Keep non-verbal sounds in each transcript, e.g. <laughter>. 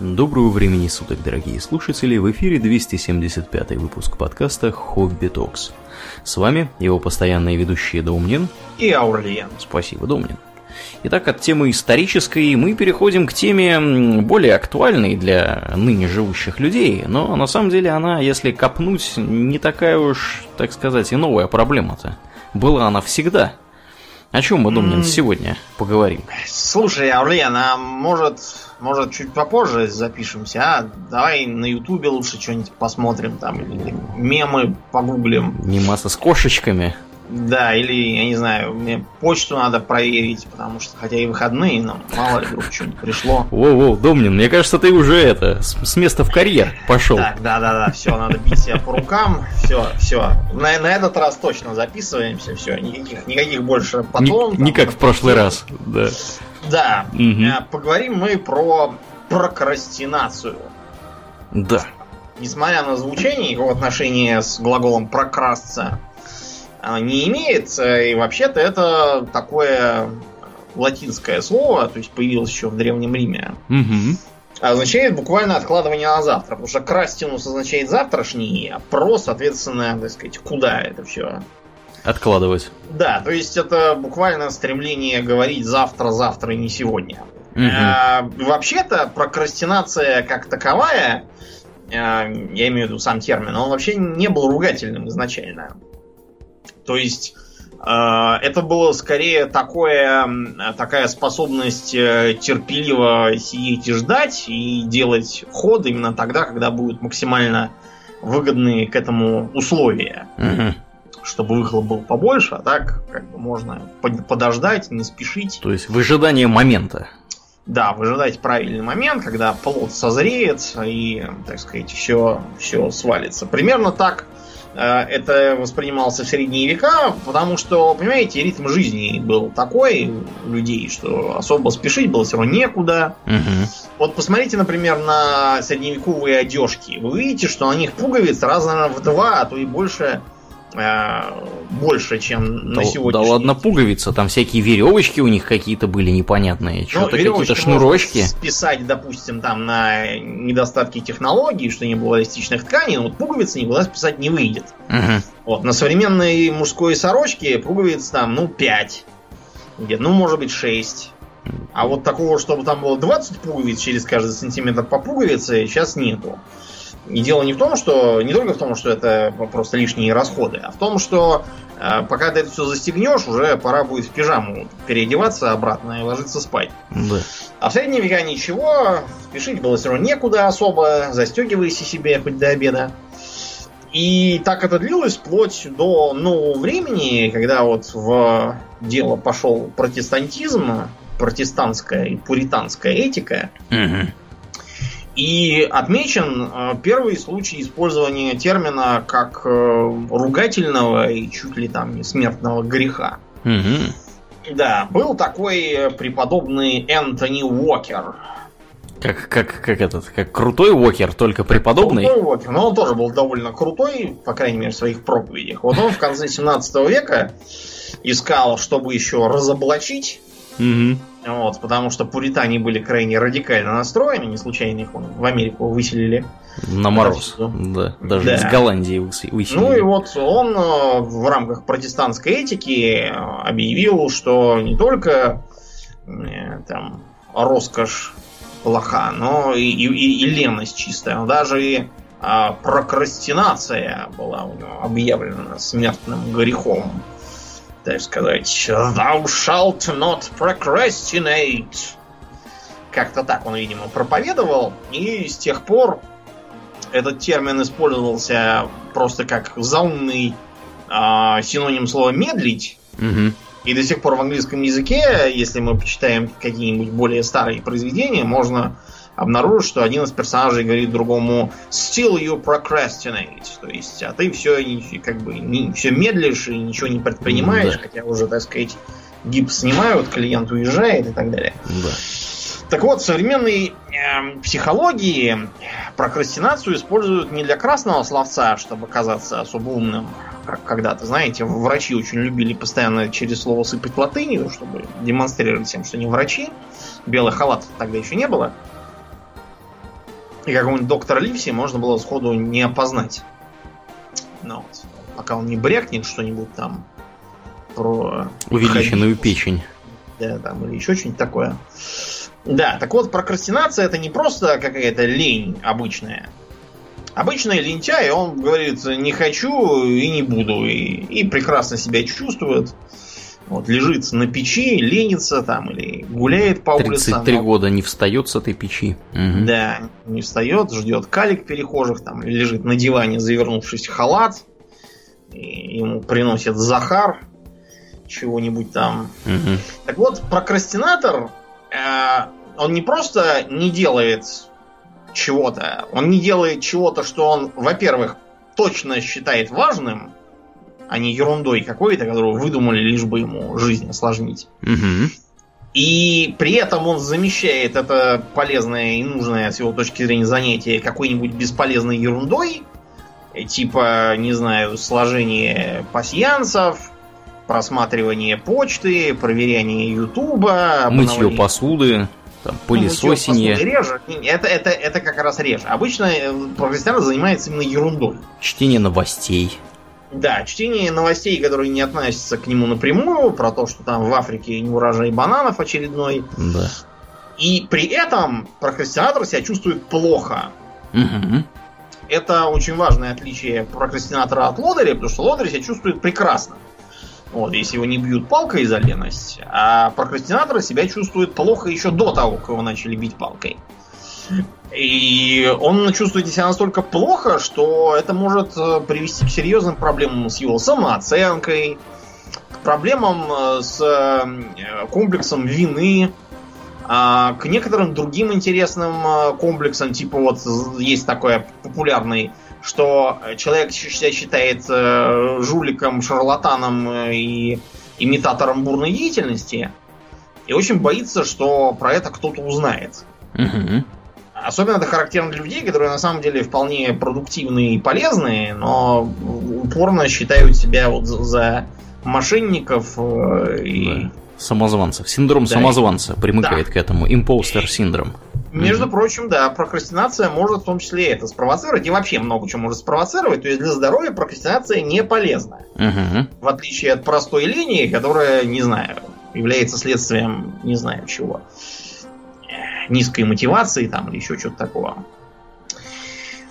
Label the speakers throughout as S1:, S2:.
S1: Доброго времени суток, дорогие слушатели! В эфире 275 выпуск подкаста «Хобби Токс». С вами его постоянные ведущие Домнин
S2: и Аурлиен.
S1: Спасибо, Домнин. Итак, от темы исторической мы переходим к теме более актуальной для ныне живущих людей, но на самом деле она, если копнуть, не такая уж, так сказать, и новая проблема-то. Была она всегда. О чем мы, Домнин, mm. сегодня поговорим?
S2: Слушай, Аурлиен, а может может, чуть попозже запишемся, а? Давай на Ютубе лучше что-нибудь посмотрим там, или мемы погуглим.
S1: Мемасы с кошечками.
S2: Да, или, я не знаю, мне почту надо проверить, потому что, хотя и выходные, но мало ли вдруг что-нибудь пришло.
S1: Воу-воу, Домнин, мне кажется, ты уже это, с, с места в карьер пошел.
S2: Так, да-да-да, все, надо бить себя по рукам, все, все. На, на этот раз точно записываемся, все, никаких, никаких больше потом.
S1: Не, не как в прошлый раз, да.
S2: Да, угу. поговорим мы про прокрастинацию.
S1: Да.
S2: Несмотря на звучание, его отношение с глаголом прокрасться не имеет, э, и вообще-то это такое латинское слово, то есть появилось еще в Древнем Риме.
S1: Угу.
S2: Означает буквально откладывание на завтра, потому что крастинус означает завтрашний, а про, соответственно, так сказать, куда это все
S1: Откладывать.
S2: Да, то есть это буквально стремление говорить завтра, завтра и не сегодня. Угу. А, вообще-то прокрастинация как таковая, а, я имею в виду сам термин, он вообще не был ругательным изначально. То есть а, это было скорее такое, такая способность э, терпеливо сидеть и ждать и делать ход именно тогда, когда будут максимально выгодные к этому условия.
S1: Угу
S2: чтобы выхлоп был побольше, а так как бы можно подождать, не спешить.
S1: То есть в ожидании момента.
S2: Да, выжидать правильный момент, когда плод созреет и, так сказать, все, все свалится. Примерно так э, это воспринималось в средние века, потому что, понимаете, ритм жизни был такой у людей, что особо спешить было все равно некуда.
S1: Угу.
S2: Вот посмотрите, например, на средневековые одежки. Вы видите, что на них пуговиц раз, наверное, в два, а то и больше Э, больше, чем
S1: да,
S2: на сегодняшний
S1: Да ладно, пуговица, там всякие веревочки у них какие-то были непонятные, что-то ну, какие-то шнурочки.
S2: списать, допустим, там на недостатки технологий, что не было эластичных тканей, но вот пуговицы никуда списать не выйдет.
S1: Угу.
S2: Вот, на современной мужской сорочке пуговиц там, ну, 5. Где, ну, может быть, 6. А вот такого, чтобы там было 20 пуговиц через каждый сантиметр по пуговице, сейчас нету. И дело не в том, что не только в том, что это просто лишние расходы, а в том, что э, пока ты это все застегнешь, уже пора будет в пижаму переодеваться обратно и ложиться спать.
S1: Да.
S2: А в средние века ничего, спешить было все равно некуда особо, застегивайся себе хоть до обеда. И так это длилось вплоть до нового времени, когда вот в дело пошел протестантизм, протестантская и пуританская этика.
S1: Угу.
S2: И отмечен э, первый случай использования термина как э, ругательного и чуть ли там не смертного греха.
S1: Угу.
S2: Да, был такой преподобный Энтони Уокер.
S1: Как, как, как этот, как крутой Уокер, только преподобный?
S2: Крутой Уокер, но он тоже был довольно крутой, по крайней мере, в своих проповедях. Вот он в конце 17 века искал, чтобы еще разоблачить
S1: Угу.
S2: Вот, потому что пуритане были крайне радикально настроены, не случайно их в Америку выселили.
S1: На мороз. Да, даже да. из Голландии выселили.
S2: Ну и вот он э, в рамках протестантской этики объявил, что не только э, там роскошь плоха, но и, и, и леность чистая, но даже и а, прокрастинация была у него объявлена смертным грехом так сказать, thou shalt not procrastinate. Как-то так он, видимо, проповедовал, и с тех пор этот термин использовался просто как заумный э, синоним слова медлить.
S1: Угу.
S2: И до сих пор в английском языке, если мы почитаем какие-нибудь более старые произведения, можно обнаружит, что один из персонажей говорит другому still you procrastinate. То есть, а ты все как бы не, все медлишь и ничего не предпринимаешь, да. хотя уже, так сказать, гипс снимают, клиент уезжает и так далее.
S1: Да.
S2: Так вот, в современной э, психологии прокрастинацию используют не для красного словца, чтобы казаться особо умным, как когда-то, знаете, врачи очень любили постоянно через слово сыпать латынью, чтобы демонстрировать всем, что они врачи. Белых халатов тогда еще не было. И какого-нибудь доктора Ливси можно было сходу не опознать. Ну, вот. Пока он не брякнет что-нибудь там про...
S1: Увеличенную печень.
S2: Да, там, или еще что-нибудь такое. Да, так вот, прокрастинация это не просто какая-то лень обычная. Обычный лентяй, он говорит, не хочу и не буду, и, и прекрасно себя чувствует. Вот, лежит на печи, ленится там или гуляет по 33 улицам.
S1: 33 года не встает с этой печи.
S2: Угу. Да, не встает, ждет калик перехожих, там лежит на диване, завернувшись в халат. И ему приносят Захар чего-нибудь там. Угу. Так вот, прокрастинатор, э, он не просто не делает чего-то, он не делает чего-то, что он, во-первых, точно считает важным, а не ерундой какой-то, которую выдумали, лишь бы ему жизнь осложнить.
S1: Угу.
S2: И при этом он замещает это полезное и нужное с его точки зрения занятие какой-нибудь бесполезной ерундой, типа, не знаю, сложение пасьянцев, просматривание почты, проверяние ютуба,
S1: мытье посуды, там, пылесосение.
S2: Ну, реже. Это, это, это как раз реже. Обычно э, профессионал занимается именно ерундой.
S1: Чтение новостей.
S2: Да, чтение новостей, которые не относятся к нему напрямую, про то, что там в Африке не урожай бананов очередной.
S1: Да.
S2: И при этом прокрастинатор себя чувствует плохо.
S1: Угу.
S2: Это очень важное отличие прокрастинатора от лодыря, потому что лодырь себя чувствует прекрасно. Вот, если его не бьют палкой за леность, а прокрастинатор себя чувствует плохо еще до того, как его начали бить палкой. И он чувствует себя настолько плохо, что это может э, привести к серьезным проблемам с его самооценкой, к проблемам э, с э, комплексом вины, а, к некоторым другим интересным комплексам, типа вот есть такой популярный, что человек себя считает жуликом, шарлатаном и имитатором бурной деятельности, и очень боится, что про это кто-то узнает.
S1: Угу.
S2: Особенно это характерно для людей, которые на самом деле вполне продуктивные и полезные, но упорно считают себя вот за мошенников э, и...
S1: Да. Самозванцев. Синдром да. самозванца примыкает да. к этому. Импостер синдром.
S2: Между mm-hmm. прочим, да, прокрастинация может в том числе это спровоцировать, и вообще много чего может спровоцировать. То есть для здоровья прокрастинация не полезна.
S1: Mm-hmm.
S2: В отличие от простой линии, которая, не знаю, является следствием не знаю чего низкой мотивации там или еще что-то такого.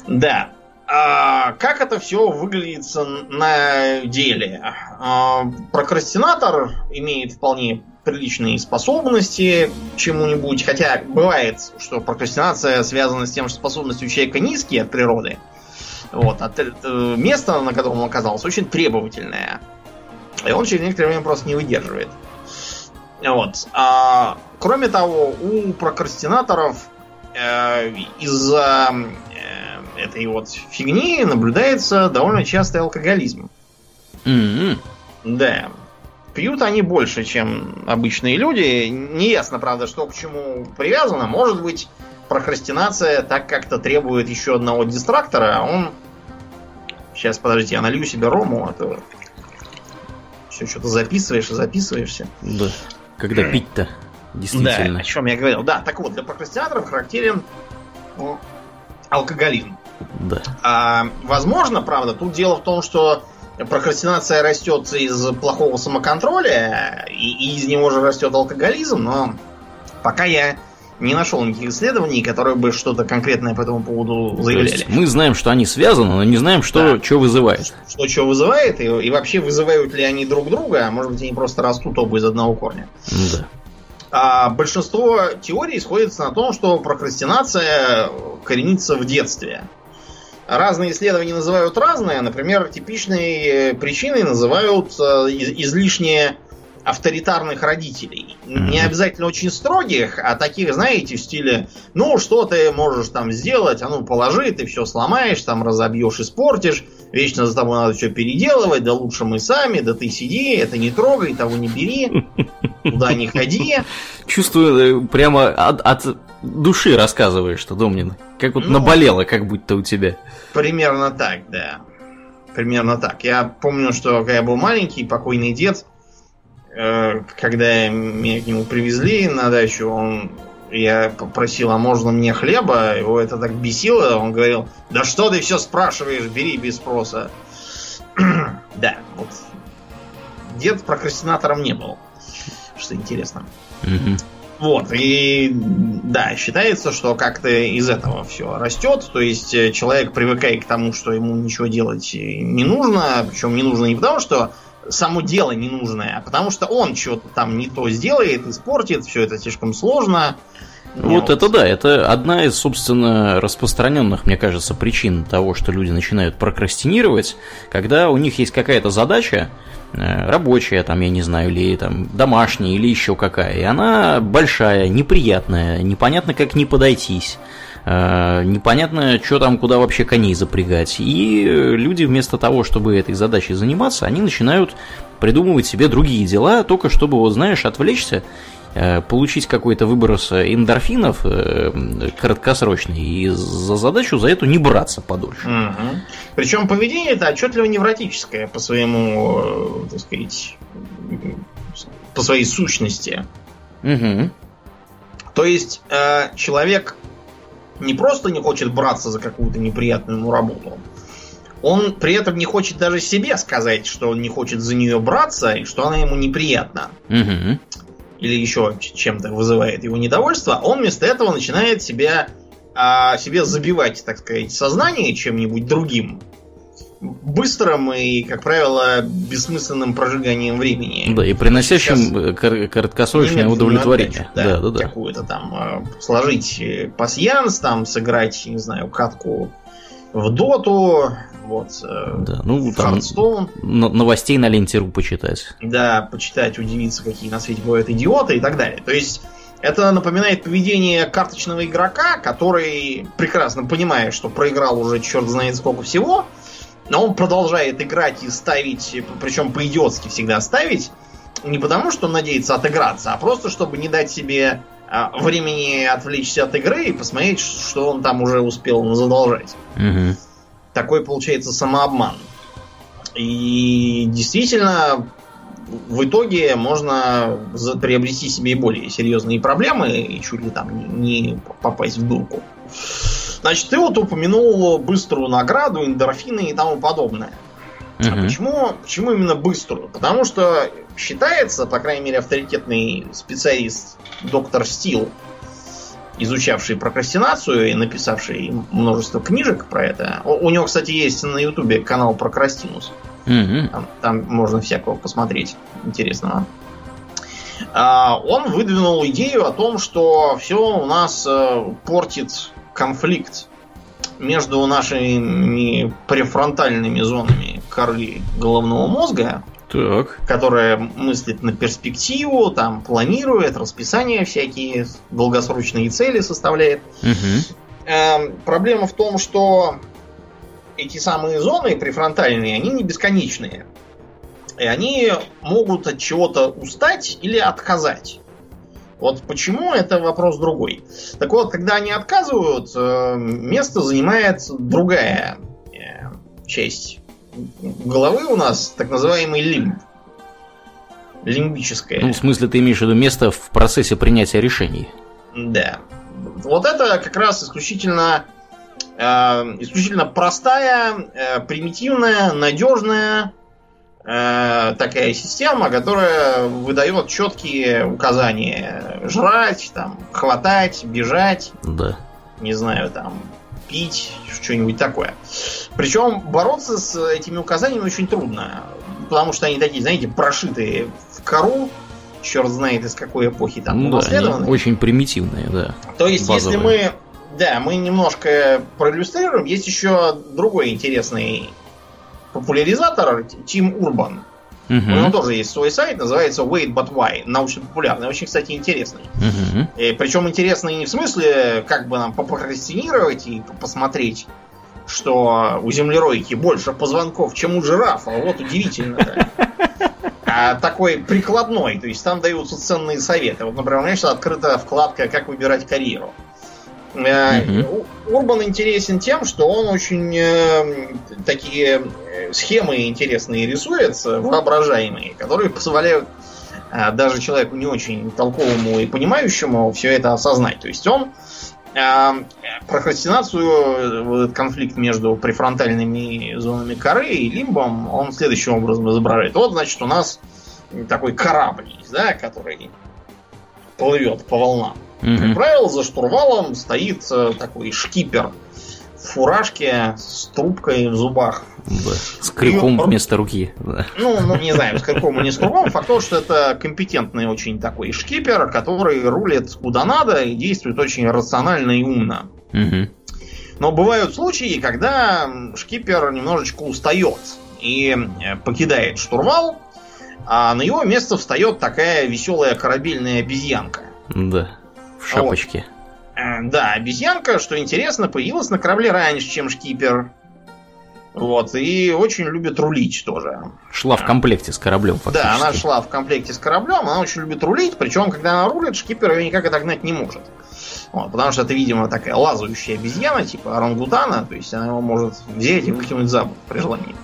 S2: Да. А как это все выглядит на деле? А, прокрастинатор имеет вполне приличные способности чему-нибудь, хотя бывает, что прокрастинация связана с тем, что способности у человека низкие от природы. Вот, а место, на котором он оказался, очень требовательное. И он через некоторое время просто не выдерживает. Вот. А, кроме того, у прокрастинаторов э, из-за э, этой вот фигни наблюдается довольно частый алкоголизм.
S1: Mm-hmm.
S2: Да. Пьют они больше, чем обычные люди. Неясно, правда, что к чему привязано. Может быть, прокрастинация так как-то требует еще одного дистрактора, а он... Сейчас, подождите, я налью себе рому, а то все что-то записываешь и записываешься.
S1: Да. Когда пить-то? Действительно.
S2: Да, о чем я говорил. Да, так вот, для прокрастинаторов характерен ну, алкоголизм.
S1: Да.
S2: А, возможно, правда, тут дело в том, что прокрастинация растет из плохого самоконтроля, и, и из него же растет алкоголизм, но пока я не нашел никаких исследований, которые бы что-то конкретное по этому поводу заявляли.
S1: мы знаем, что они связаны, но не знаем, что, да. что вызывает.
S2: Что что вызывает, и, и вообще вызывают ли они друг друга, а может быть они просто растут оба из одного корня.
S1: Да.
S2: А большинство теорий сходится на том, что прокрастинация коренится в детстве. Разные исследования называют разные. Например, типичной причиной называют э, излишнее авторитарных родителей. Не обязательно очень строгих, а таких, знаете, в стиле, ну, что ты можешь там сделать, а ну, положи, ты все сломаешь, там разобьешь, испортишь, вечно за тобой надо все переделывать, да лучше мы сами, да ты сиди, это не трогай, того не бери, туда не ходи.
S1: Чувствую, э, прямо от, от души рассказываешь, что, Домнин, как вот ну, наболело, как будто у тебя.
S2: Примерно так, да. Примерно так. Я помню, что когда я был маленький, покойный дед когда меня к нему привезли на дачу, он я попросил, а можно мне хлеба? Его это так бесило. Он говорил, да что ты все спрашиваешь, бери без спроса. <clears throat> да, вот. Дед прокрастинатором не был. Что интересно. Вот, и да, считается, что как-то из этого все растет. То есть э, человек привыкает к тому, что ему ничего делать не нужно. Причем не нужно не потому, что само дело ненужное, а потому что он что-то там не то сделает, испортит, все это слишком сложно.
S1: Вот, вот это да, это одна из, собственно, распространенных, мне кажется, причин того, что люди начинают прокрастинировать, когда у них есть какая-то задача, э, рабочая, там, я не знаю, или там домашняя, или еще какая, и она большая, неприятная, непонятно, как не подойтись. Э, непонятно, что там, куда вообще коней запрягать. И люди вместо того, чтобы этой задачей заниматься, они начинают придумывать себе другие дела, только чтобы, вот знаешь, отвлечься, э, получить какой-то выброс эндорфинов э, краткосрочный и за задачу за эту не браться подольше.
S2: Угу. Причем поведение это отчетливо невротическое по своему, так сказать, по своей сущности. Угу. То есть человек не просто не хочет браться за какую-то неприятную ему работу, он при этом не хочет даже себе сказать, что он не хочет за нее браться и что она ему неприятна. Угу. Или еще чем-то вызывает его недовольство. Он вместо этого начинает себя, а, себе забивать, так сказать, сознание чем-нибудь другим быстрым и, как правило, бессмысленным прожиганием времени.
S1: Да, и приносящим Сейчас короткосрочное удовлетворение.
S2: Отдачу, да, да, да, да. Какую-то там э, сложить э, пасьянс, там сыграть, не знаю, катку в доту, вот,
S1: э, да, ну, там новостей на ленте.ру почитать.
S2: Да, почитать, удивиться, какие на свете бывают идиоты и так далее. То есть это напоминает поведение карточного игрока, который прекрасно понимает, что проиграл уже черт знает сколько всего, но он продолжает играть и ставить, причем по-идиотски всегда ставить, не потому, что он надеется отыграться, а просто, чтобы не дать себе а, времени отвлечься от игры и посмотреть, что он там уже успел задолжать. Угу. Такой получается самообман. И действительно, в итоге можно приобрести себе более серьезные проблемы и чуть ли там не попасть в дурку. Значит, ты вот упомянул быструю награду, эндорфины и тому подобное. Угу. А почему, почему именно быструю? Потому что считается, по крайней мере, авторитетный специалист доктор Стил, изучавший прокрастинацию и написавший множество книжек про это. У, у него, кстати, есть на Ютубе канал Прокрастинус. Угу. Там, там можно всякого посмотреть интересного. А, он выдвинул идею о том, что все у нас э, портит конфликт между нашими префронтальными зонами коры головного мозга, так. которая мыслит на перспективу, там планирует, расписание всякие, долгосрочные цели составляет. Угу. Эм, проблема в том, что эти самые зоны префронтальные, они не бесконечные. И они могут от чего-то устать или отказать. Вот почему, это вопрос другой. Так вот, когда они отказывают, э, место занимает другая э, часть головы у нас, так называемый лимб. Лимбическое.
S1: Ну, в смысле, ты имеешь в виду место в процессе принятия решений?
S2: Да. Вот это как раз исключительно, э, исключительно простая, примитивная, надежная такая система, которая выдает четкие указания. Жрать, там, хватать, бежать.
S1: Да.
S2: Не знаю, там, пить, что-нибудь такое. Причем бороться с этими указаниями очень трудно. Потому что они такие, знаете, прошитые в кору, черт знает из какой эпохи там
S1: ну, да, очень примитивные, да.
S2: То есть, базовые. если мы, да, мы немножко проиллюстрируем, есть еще другой интересный популяризатор Тим Урбан. Угу. У него тоже есть свой сайт, называется Wait But Why, научно-популярный, очень, кстати, интересный. Угу. И, причем интересный не в смысле, как бы нам попрокрастинировать и посмотреть, что у землеройки больше позвонков, чем у жирафа. Вот удивительно. А такой прикладной, то есть там даются ценные советы. Вот, например, у меня сейчас открыта вкладка «Как выбирать карьеру». Угу. Урбан интересен тем, что он очень э, такие э, схемы интересные рисует, воображаемые, которые позволяют э, даже человеку не очень толковому и понимающему все это осознать. То есть он э, прокрастинацию, этот конфликт между префронтальными зонами коры и лимбом, он следующим образом изображает. Вот, значит, у нас такой корабль есть, да, который плывет по волнам. Как правило, за штурвалом стоит такой шкипер в фуражке с трубкой в зубах.
S1: Да. С крюком и, вместо руки.
S2: Да. Ну, ну, не знаю, с крюком или с кругом. Факт то, что это компетентный очень такой шкипер, который рулит куда надо и действует очень рационально и умно. Угу. Но бывают случаи, когда шкипер немножечко устает и э, покидает штурвал, а на его место встает такая веселая корабельная обезьянка.
S1: Да, в шапочке.
S2: Вот. Э, да, обезьянка, что интересно, появилась на корабле раньше, чем шкипер. Вот, и очень любит рулить тоже.
S1: Шла в комплекте с кораблем,
S2: фактически. Да, она шла в комплекте с кораблем, она очень любит рулить, причем, когда она рулит, шкипер ее никак отогнать не может. Вот, потому что это, видимо, такая лазающая обезьяна, типа орангутана, то есть она его может взять и выкинуть за борт при желании.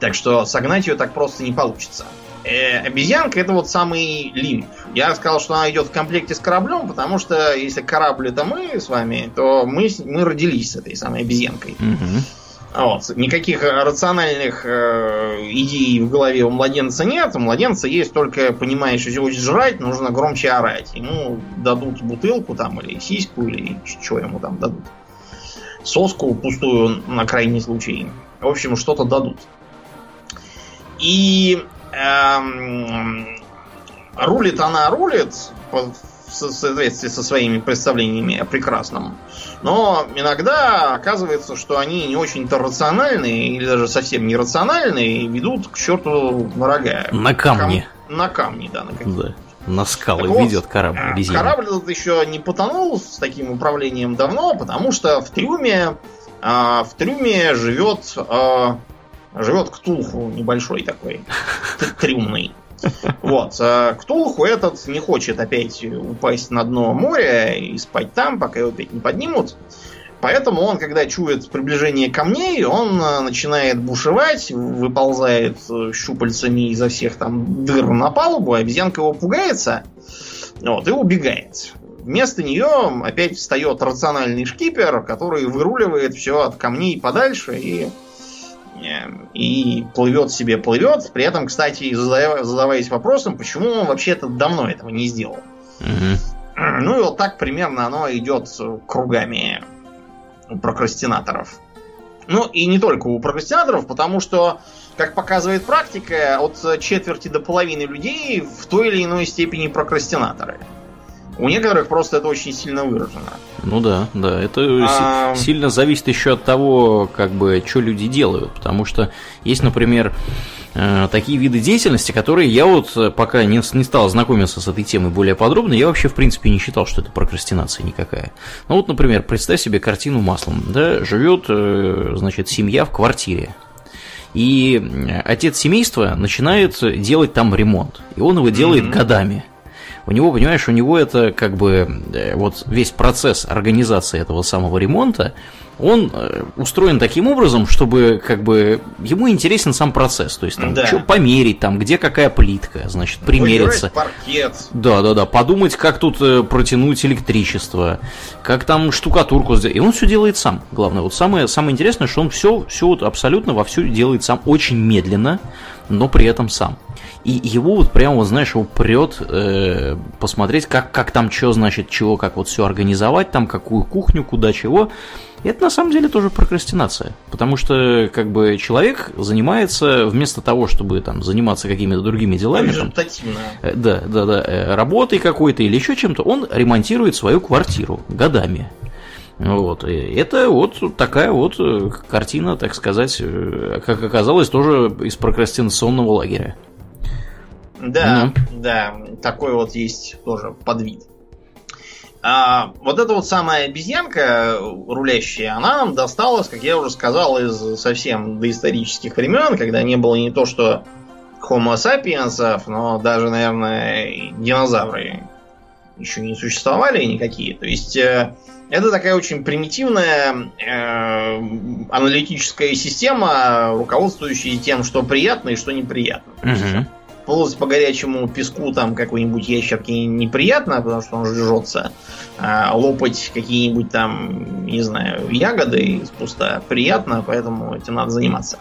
S2: Так что согнать ее так просто не получится. Э, обезьянка это вот самый лимб. Я сказал, что она идет в комплекте с кораблем, потому что если корабль это мы с вами, то мы, мы родились с этой самой обезьянкой. Угу. Вот. Никаких рациональных э, идей в голове у младенца нет. У младенца есть только понимание, что если хочет жрать, нужно громче орать. Ему дадут бутылку там, или сиську, или что ему там дадут. Соску пустую на крайний случай. В общем, что-то дадут. И эм, рулит она рулит в соответствии со своими представлениями о прекрасном. Но иногда оказывается, что они не очень-то рациональные или даже совсем нерациональные и ведут к черту на рога.
S1: На камни.
S2: Кам... На камни, да, на
S1: какие Да. На скалы так ведет корабль
S2: э, обезьяна. Корабль этот еще не потонул с таким управлением давно, потому что в трюме э, в трюме живет э, живет Ктулху небольшой такой, трюмный. Вот. А Ктулху этот не хочет опять упасть на дно моря и спать там, пока его опять не поднимут. Поэтому он, когда чует приближение камней, он э, начинает бушевать, выползает э, щупальцами изо всех там дыр на палубу, обезьянка его пугается вот, и убегает. Вместо нее опять встает рациональный шкипер, который выруливает все от камней подальше и и плывет себе, плывет. При этом, кстати, задаваясь вопросом, почему он вообще-то давно этого не сделал. Угу. Ну и вот так примерно оно идет кругами у прокрастинаторов. Ну и не только у прокрастинаторов, потому что, как показывает практика, от четверти до половины людей в той или иной степени прокрастинаторы. У некоторых просто это очень сильно выражено.
S1: Ну да, да. Это а... сильно зависит еще от того, как бы, что люди делают. Потому что есть, например, э, такие виды деятельности, которые я вот э, пока не, не стал знакомиться с этой темой более подробно, я вообще в принципе не считал, что это прокрастинация никакая. Ну вот, например, представь себе картину маслом, да, живет, э, значит, семья в квартире, и отец семейства начинает делать там ремонт, и он его делает mm-hmm. годами у него, понимаешь, у него это как бы э, вот весь процесс организации этого самого ремонта, он э, устроен таким образом, чтобы как бы ему интересен сам процесс, то есть там да. что померить, там где какая плитка, значит примериться,
S2: паркет,
S1: да, да, да, подумать, как тут э, протянуть электричество, как там штукатурку сделать, и он все делает сам. Главное, вот самое самое интересное, что он все все вот абсолютно во все делает сам, очень медленно, но при этом сам. И его вот прямо, вот, знаешь, его прет э, посмотреть, как, как там что, значит, чего, как вот все организовать, там какую кухню, куда чего. И это на самом деле тоже прокрастинация. Потому что, как бы, человек занимается, вместо того, чтобы там заниматься какими-то другими делами. Там, э, да, да, да, э, работой какой-то или еще чем-то, он ремонтирует свою квартиру годами. Вот. И это вот такая вот э, картина, так сказать, как оказалось, тоже из прокрастинационного лагеря.
S2: Да, mm да, такой вот есть тоже подвид. А, вот эта вот самая обезьянка рулящая, она нам досталась, как я уже сказал, из совсем доисторических времен, когда не было не то что Homo sapiens, но даже, наверное, динозавры еще не существовали никакие. То есть э, это такая очень примитивная э, аналитическая система, руководствующая тем, что приятно и что неприятно.
S1: Угу.
S2: Ползать по горячему песку там какой-нибудь ящерки неприятно, потому что он жжется. А лопать какие-нибудь там, не знаю, ягоды из пуста приятно, поэтому этим надо заниматься.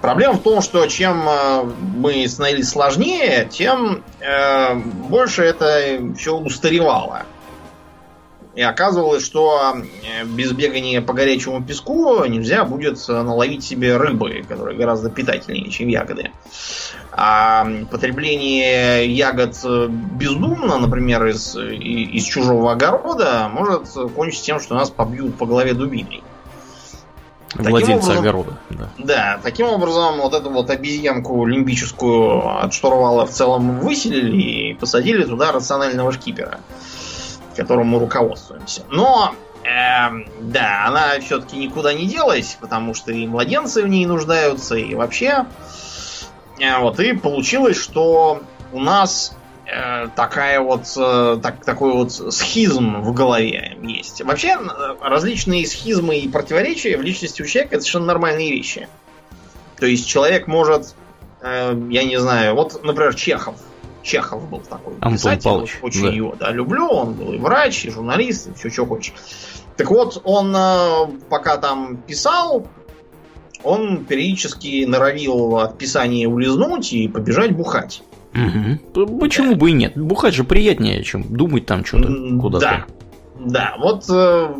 S2: Проблема в том, что чем э, мы становились сложнее, тем э, больше это все устаревало. И оказывалось, что э, без бегания по горячему песку нельзя будет наловить себе рыбы, которые гораздо питательнее, чем ягоды. А потребление ягод бездумно, например, из, из чужого огорода, может кончиться тем, что нас побьют по голове дубиной.
S1: Владельца образом, огорода. Да.
S2: да, таким образом вот эту вот обезьянку лимбическую от штурвала в целом выселили и посадили туда рационального шкипера которым мы руководствуемся. Но, э, да, она все-таки никуда не делась, потому что и младенцы в ней нуждаются, и вообще. Э, вот, и получилось, что у нас э, такая вот, э, так, такой вот схизм в голове есть. Вообще, различные схизмы и противоречия в личности у человека это совершенно нормальные вещи. То есть человек может, э, я не знаю, вот, например, Чехов Чехов был такой
S1: Антон писатель. Павлович,
S2: очень да. его да, люблю. Он был и врач, и журналист, и все, что хочешь. Так вот, он э, пока там писал, он периодически норовил от писания улизнуть и побежать бухать.
S1: Угу. Почему да. бы и нет? Бухать же приятнее, чем думать там что-то куда-то.
S2: Да. Да, вот, э,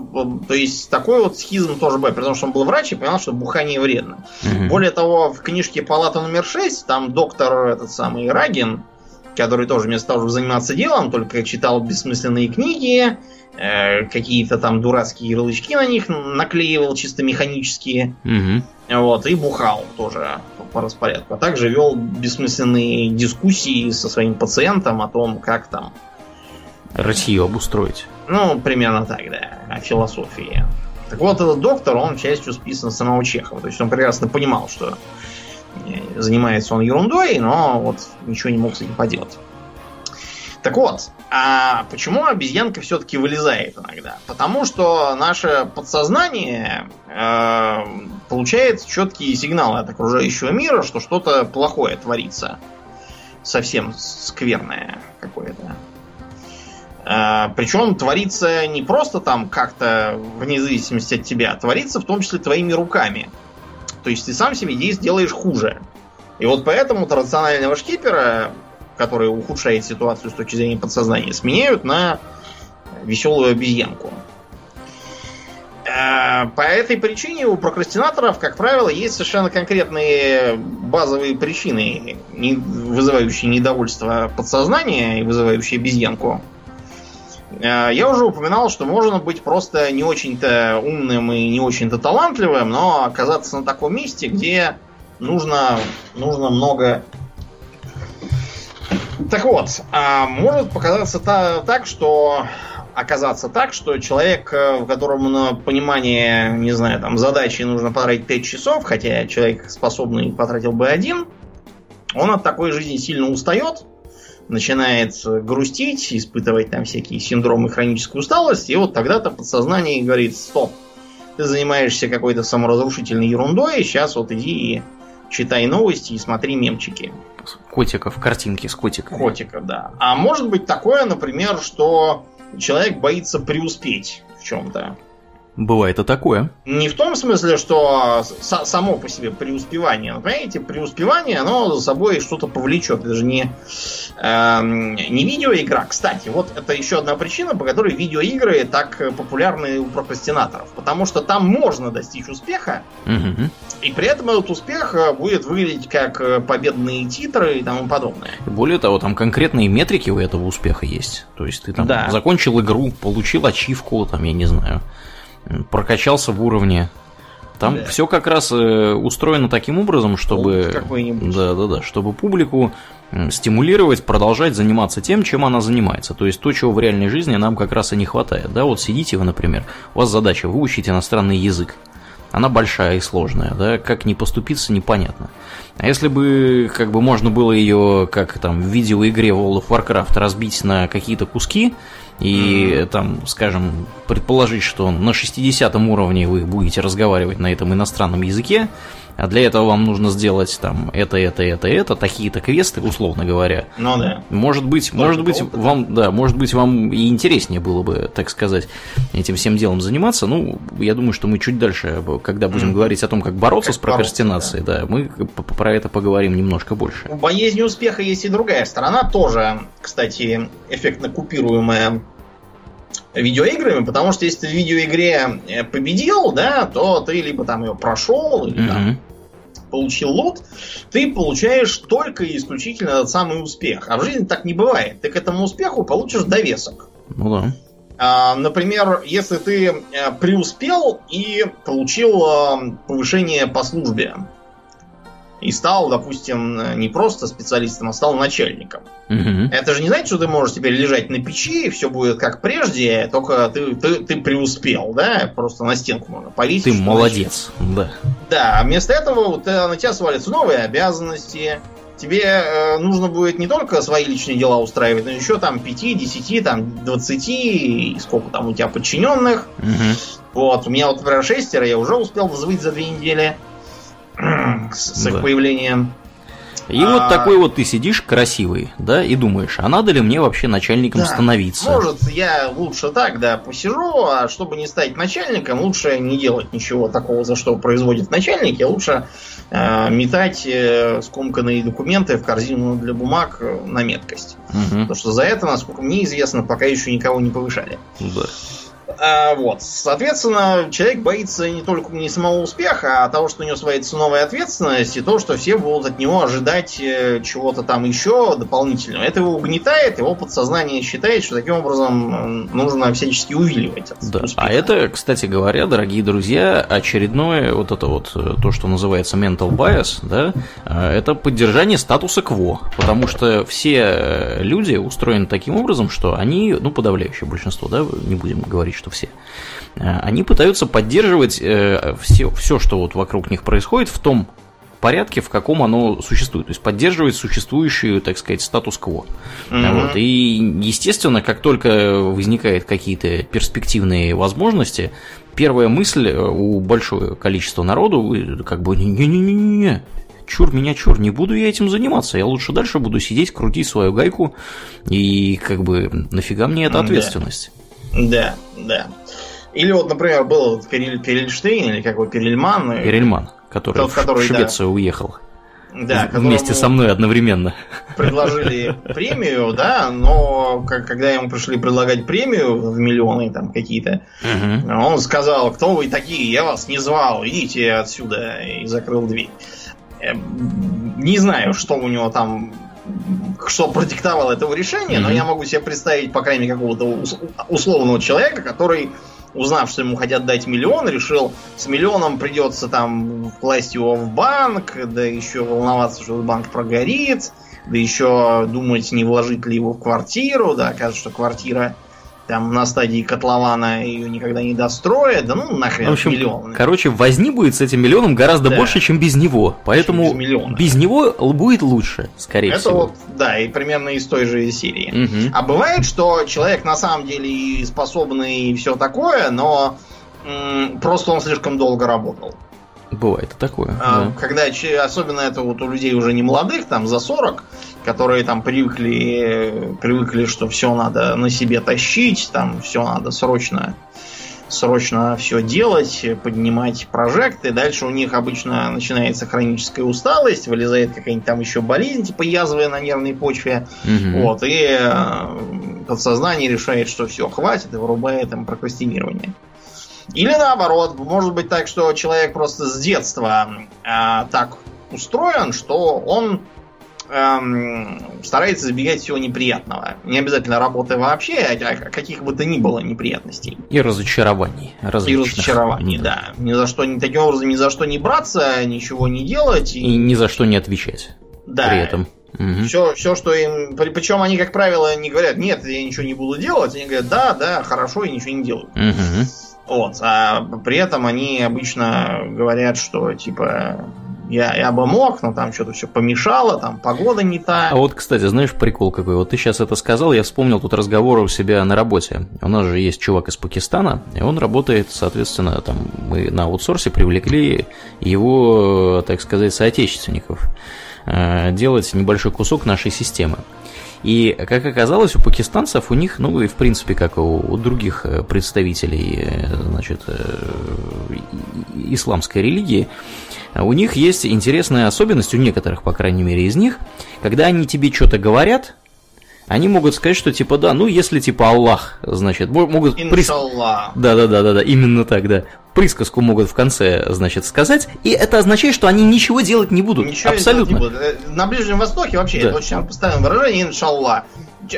S2: то есть такой вот схизм тоже был, потому что он был врач и понял, что бухание вредно. Угу. Более того, в книжке «Палата номер 6» там доктор этот самый Рагин, который тоже вместо того, чтобы заниматься делом, только читал бессмысленные книги, э, какие-то там дурацкие ярлычки на них наклеивал чисто механические. Угу. Вот, и бухал тоже по распорядку. А также вел бессмысленные дискуссии со своим пациентом о том, как там
S1: Россию обустроить.
S2: Ну, примерно так, да, о философии. Так вот, этот доктор, он частью списан самого Чехова. То есть он прекрасно понимал, что занимается он ерундой, но вот ничего не мог с этим поделать. Так вот, а почему обезьянка все-таки вылезает иногда? Потому что наше подсознание э, получает четкие сигналы от окружающего мира, что что-то плохое творится. Совсем скверное какое-то. Э, причем творится не просто там как-то вне зависимости от тебя, а творится в том числе твоими руками. То есть ты сам себе здесь делаешь хуже. И вот поэтому рационального шкипера, который ухудшает ситуацию с точки зрения подсознания, сменяют на веселую обезьянку. Э, по этой причине у прокрастинаторов, как правило, есть совершенно конкретные базовые причины, вызывающие недовольство подсознания и вызывающие обезьянку. Э, я уже упоминал, что можно быть просто не очень-то умным и не очень-то талантливым, но оказаться на таком месте, где нужно, нужно много... Так вот, а может показаться та, так, что оказаться так, что человек, э, в котором на понимание, не знаю, там, задачи нужно потратить 5 часов, хотя человек способный потратил бы один, он от такой жизни сильно устает, начинает грустить, испытывать там всякие синдромы хронической усталости, и вот тогда-то подсознание говорит, стоп, ты занимаешься какой-то саморазрушительной ерундой, сейчас вот иди и читай новости и смотри мемчики.
S1: Котиков, картинки с котиками.
S2: Котиков, да. А может быть такое, например, что человек боится преуспеть в чем-то.
S1: Бывает и такое.
S2: Не в том смысле, что само по себе преуспевание. Понимаете, преуспевание, оно за собой что-то повлечет. Это же не, э, не видеоигра. Кстати, вот это еще одна причина, по которой видеоигры так популярны у прокрастинаторов. Потому что там можно достичь успеха, угу. и при этом этот успех будет выглядеть как победные титры и тому подобное.
S1: Более того, там конкретные метрики у этого успеха есть. То есть ты там да. закончил игру, получил ачивку, там, я не знаю прокачался в уровне. Там да. все как раз э, устроено таким образом, чтобы, да, да, да, чтобы публику стимулировать, продолжать заниматься тем, чем она занимается. То есть то, чего в реальной жизни нам как раз и не хватает. Да, вот сидите вы, например, у вас задача выучить иностранный язык. Она большая и сложная, да, как не поступиться, непонятно. А если бы как бы можно было ее, как там в видеоигре World of Warcraft, разбить на какие-то куски, и там, скажем, предположить, что на 60 уровне вы будете разговаривать на этом иностранном языке, а для этого вам нужно сделать там это, это, это, это, такие-то квесты, условно говоря.
S2: Ну да.
S1: Может быть, Только может быть, опыта. вам, да, может быть, вам и интереснее было бы, так сказать, этим всем делом заниматься. Ну, я думаю, что мы чуть дальше, когда будем mm. говорить о том, как бороться как с прокрастинацией, бороться, да. да, мы про это поговорим немножко больше.
S2: У боязни успеха есть и другая сторона, тоже, кстати, эффектно купируемая видеоиграми, потому что если ты в видеоигре э, победил, да, то ты либо там ее прошел, или mm-hmm. там получил лут, ты получаешь только и исключительно этот самый успех. А в жизни так не бывает. Ты к этому успеху получишь довесок.
S1: Ну да.
S2: А, например, если ты э, преуспел и получил э, повышение по службе, и стал, допустим, не просто специалистом, а стал начальником. Угу. Это же не значит, что ты можешь теперь лежать на печи, и все будет как прежде, только ты, ты, ты преуспел, да? Просто на стенку можно повесить.
S1: Ты молодец, значит. да.
S2: Да, а вместо этого вот, э, на тебя свалятся новые обязанности, тебе э, нужно будет не только свои личные дела устраивать, но еще там 5, 10, там 20, сколько там у тебя подчиненных. Угу. Вот, у меня вот, например, шестеро, я уже успел взвыть за две недели с, их появлением.
S1: И а... вот такой вот ты сидишь красивый, да, и думаешь, а надо ли мне вообще начальником да, становиться?
S2: Может, я лучше так, да, посижу, а чтобы не стать начальником, лучше не делать ничего такого, за что производит начальник, я лучше э, метать э, скомканные документы в корзину для бумаг э, на меткость. Угу. Потому что за это, насколько мне известно, пока еще никого не повышали. Да. А, вот. Соответственно, человек боится не только не самого успеха, а того, что у него своится новая ответственность, и то, что все будут от него ожидать э, чего-то там еще дополнительного. Это его угнетает, его подсознание считает, что таким образом нужно всячески увиливать.
S1: да. А это, кстати говоря, дорогие друзья, очередное вот это вот э, то, что называется mental bias, да, э, это поддержание статуса кво, потому что все люди устроены таким образом, что они, ну, подавляющее большинство, да, не будем говорить, что все, э, они пытаются поддерживать все, э, все, что вот вокруг них происходит, в том порядке, в каком оно существует. То есть поддерживать существующую, так сказать, статус-кво. Mm-hmm. Вот. И, естественно, как только возникают какие-то перспективные возможности, первая мысль э, у большого количества народу как бы не-не-не-не, чур меня чур, не буду я этим заниматься, я лучше дальше буду сидеть, крутить свою гайку, и как бы нафига мне эта ответственность.
S2: Да, да. Или вот, например, был Перель, Перельштейн, или как его, Перельман.
S1: Перельман, который, тот, который в Швецию да, уехал. Да, вместе со мной одновременно.
S2: Предложили премию, да, но когда ему пришли предлагать премию в миллионы там какие-то, угу. он сказал, кто вы такие, я вас не звал, идите отсюда, и закрыл дверь. Эм, не знаю, что у него там что продиктовало этого решения, mm-hmm. но я могу себе представить, по крайней мере, какого-то условного человека, который, узнав, что ему хотят дать миллион, решил, с миллионом придется там класть его в банк, да еще волноваться, что банк прогорит, да еще думать, не вложить ли его в квартиру, да, оказывается, что квартира там на стадии котлована ее никогда не достроят, да ну нахрен в общем, миллион.
S1: Короче, возни будет с этим миллионом гораздо да. больше, чем без него. Поэтому без, без него будет лучше, скорее
S2: Это
S1: всего.
S2: вот, да, и примерно из той же серии. Угу. А бывает, что человек на самом деле способный и все такое, но м- просто он слишком долго работал.
S1: Бывает такое.
S2: А, да. Когда, особенно это вот у людей уже не молодых, там за 40, которые там привыкли, привыкли, что все надо на себе тащить, там все надо срочно срочно все делать, поднимать прожекты. Дальше у них обычно начинается хроническая усталость, вылезает какая-нибудь там еще болезнь, типа язвы на нервной почве. Угу. Вот, и э, подсознание решает, что все, хватит, и вырубает им прокрастинирование. Или наоборот, может быть так, что человек просто с детства э, так устроен, что он эм, старается избегать всего неприятного. Не обязательно работы вообще, а каких бы то ни было неприятностей.
S1: И разочарований.
S2: И разочарований, да. да. Ни за что, таким образом, ни за что не браться, ничего не делать.
S1: И, и ни за что не отвечать.
S2: Да. При этом. Угу. Все, все, что им. Причем они, как правило, не говорят, нет, я ничего не буду делать. Они говорят, да, да, хорошо, и ничего не делают. Угу. Вот. А при этом они обычно говорят, что типа я, я бы мог, но там что-то все помешало, там погода не та.
S1: А вот, кстати, знаешь, прикол какой? Вот ты сейчас это сказал, я вспомнил тут разговор у себя на работе. У нас же есть чувак из Пакистана, и он работает, соответственно, там мы на аутсорсе привлекли его, так сказать, соотечественников делать небольшой кусок нашей системы. И, как оказалось, у пакистанцев, у них, ну и в принципе, как у, у других э, представителей э, значит, э, исламской религии, у них есть интересная особенность, у некоторых, по крайней мере, из них, когда они тебе что-то говорят, они могут сказать, что типа да, ну если типа Аллах, значит, могут...
S2: Иншаллах.
S1: Да, да, да, да, да, именно так, да присказку могут в конце, значит, сказать, и это означает, что они ничего делать не будут. Ничего Абсолютно. Не будут. Э,
S2: на Ближнем Востоке вообще да. это очень постоянное выражение, иншалла.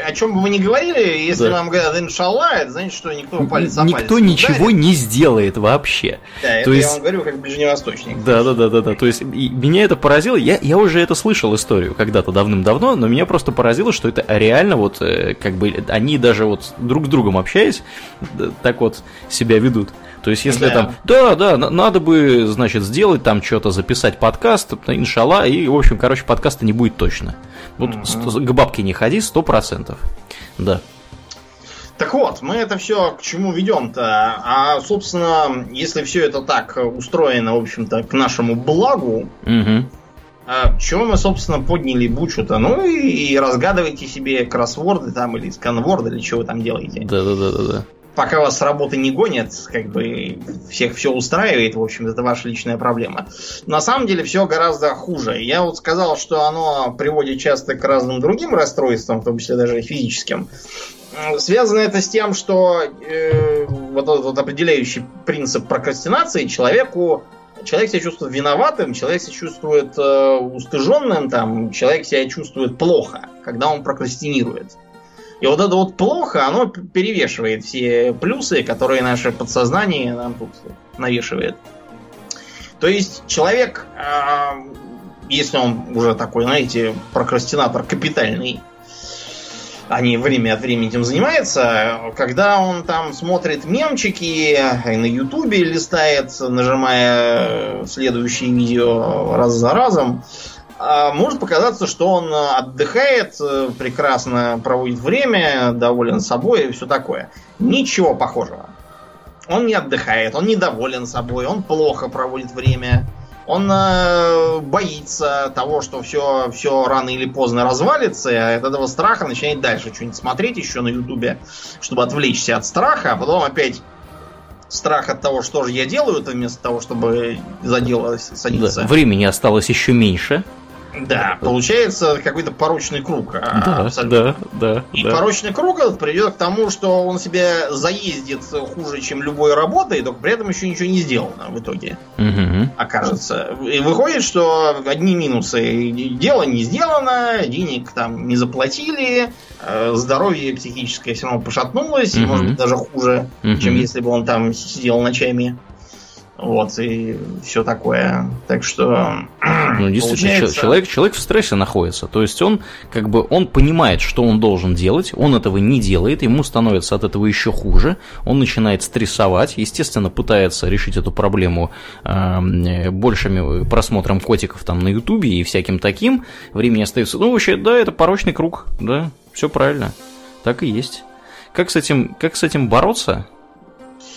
S2: О чем бы вы ни говорили, если да. вам говорят иншалла, это значит, что никто палец
S1: о Никто ничего ударит. не сделает вообще.
S2: Да, это То я есть... вам говорю как ближневосточник.
S1: Да, да, да, да, да. То есть меня это поразило. Я, я уже это слышал историю когда-то давным-давно, но меня просто поразило, что это реально вот э, как бы они даже вот друг с другом общаясь, так вот себя ведут. То есть, если да. там, да, да, надо бы, значит, сделать там что-то, записать подкаст, иншалла, и, в общем, короче, подкаста не будет точно. Вот mm-hmm. к бабке не ходи, сто процентов. Да.
S2: Так вот, мы это все к чему ведем-то? А, собственно, если все это так устроено, в общем-то, к нашему благу, угу. а, чего мы, собственно, подняли бучу-то? Ну и, и разгадывайте себе кроссворды там или сканворды, или что вы там делаете.
S1: Да-да-да-да
S2: пока вас с работы не гонят, как бы всех все устраивает, в общем, это ваша личная проблема. На самом деле все гораздо хуже. Я вот сказал, что оно приводит часто к разным другим расстройствам, в том числе даже физическим. Связано это с тем, что э, вот этот вот определяющий принцип прокрастинации человеку человек себя чувствует виноватым, человек себя чувствует э, устыженным, там, человек себя чувствует плохо, когда он прокрастинирует. И вот это вот плохо, оно перевешивает все плюсы, которые наше подсознание нам тут навешивает. То есть человек, а, если он уже такой, знаете, прокрастинатор капитальный, а не время от времени этим занимается, когда он там смотрит мемчики, на ютубе листает, нажимая следующие видео раз за разом, а, может показаться, что он отдыхает, э, прекрасно проводит время, доволен собой и все такое. Ничего похожего. Он не отдыхает, он недоволен собой, он плохо проводит время, он э, боится того, что все, все рано или поздно развалится, и от этого страха начинает дальше что-нибудь смотреть еще на Ютубе, чтобы отвлечься от страха, а потом опять страх от того, что же я делаю, вместо того, чтобы за дело садиться.
S1: Да, времени осталось еще меньше.
S2: Да, получается какой-то порочный круг.
S1: А, да, абсолютно. да, да.
S2: И
S1: да.
S2: порочный круг приведет к тому, что он себя заездит хуже, чем любой работой, только при этом еще ничего не сделано в итоге. Угу. Окажется. И выходит, что одни минусы. Дело не сделано, денег там не заплатили, э, здоровье психическое все равно пошатнулось, угу. может быть даже хуже, угу. чем если бы он там сидел ночами. Вот, и все такое. Так что...
S1: Ну, <clears throat> действительно, получается... человек, человек в стрессе находится. То есть он, как бы, он понимает, что он должен делать, он этого не делает, ему становится от этого еще хуже, он начинает стрессовать, естественно, пытается решить эту проблему э, большими просмотром котиков там на ютубе и всяким таким. Времени остается... Ну, вообще, да, это порочный круг, да, все правильно. Так и есть. Как с этим, как с этим бороться?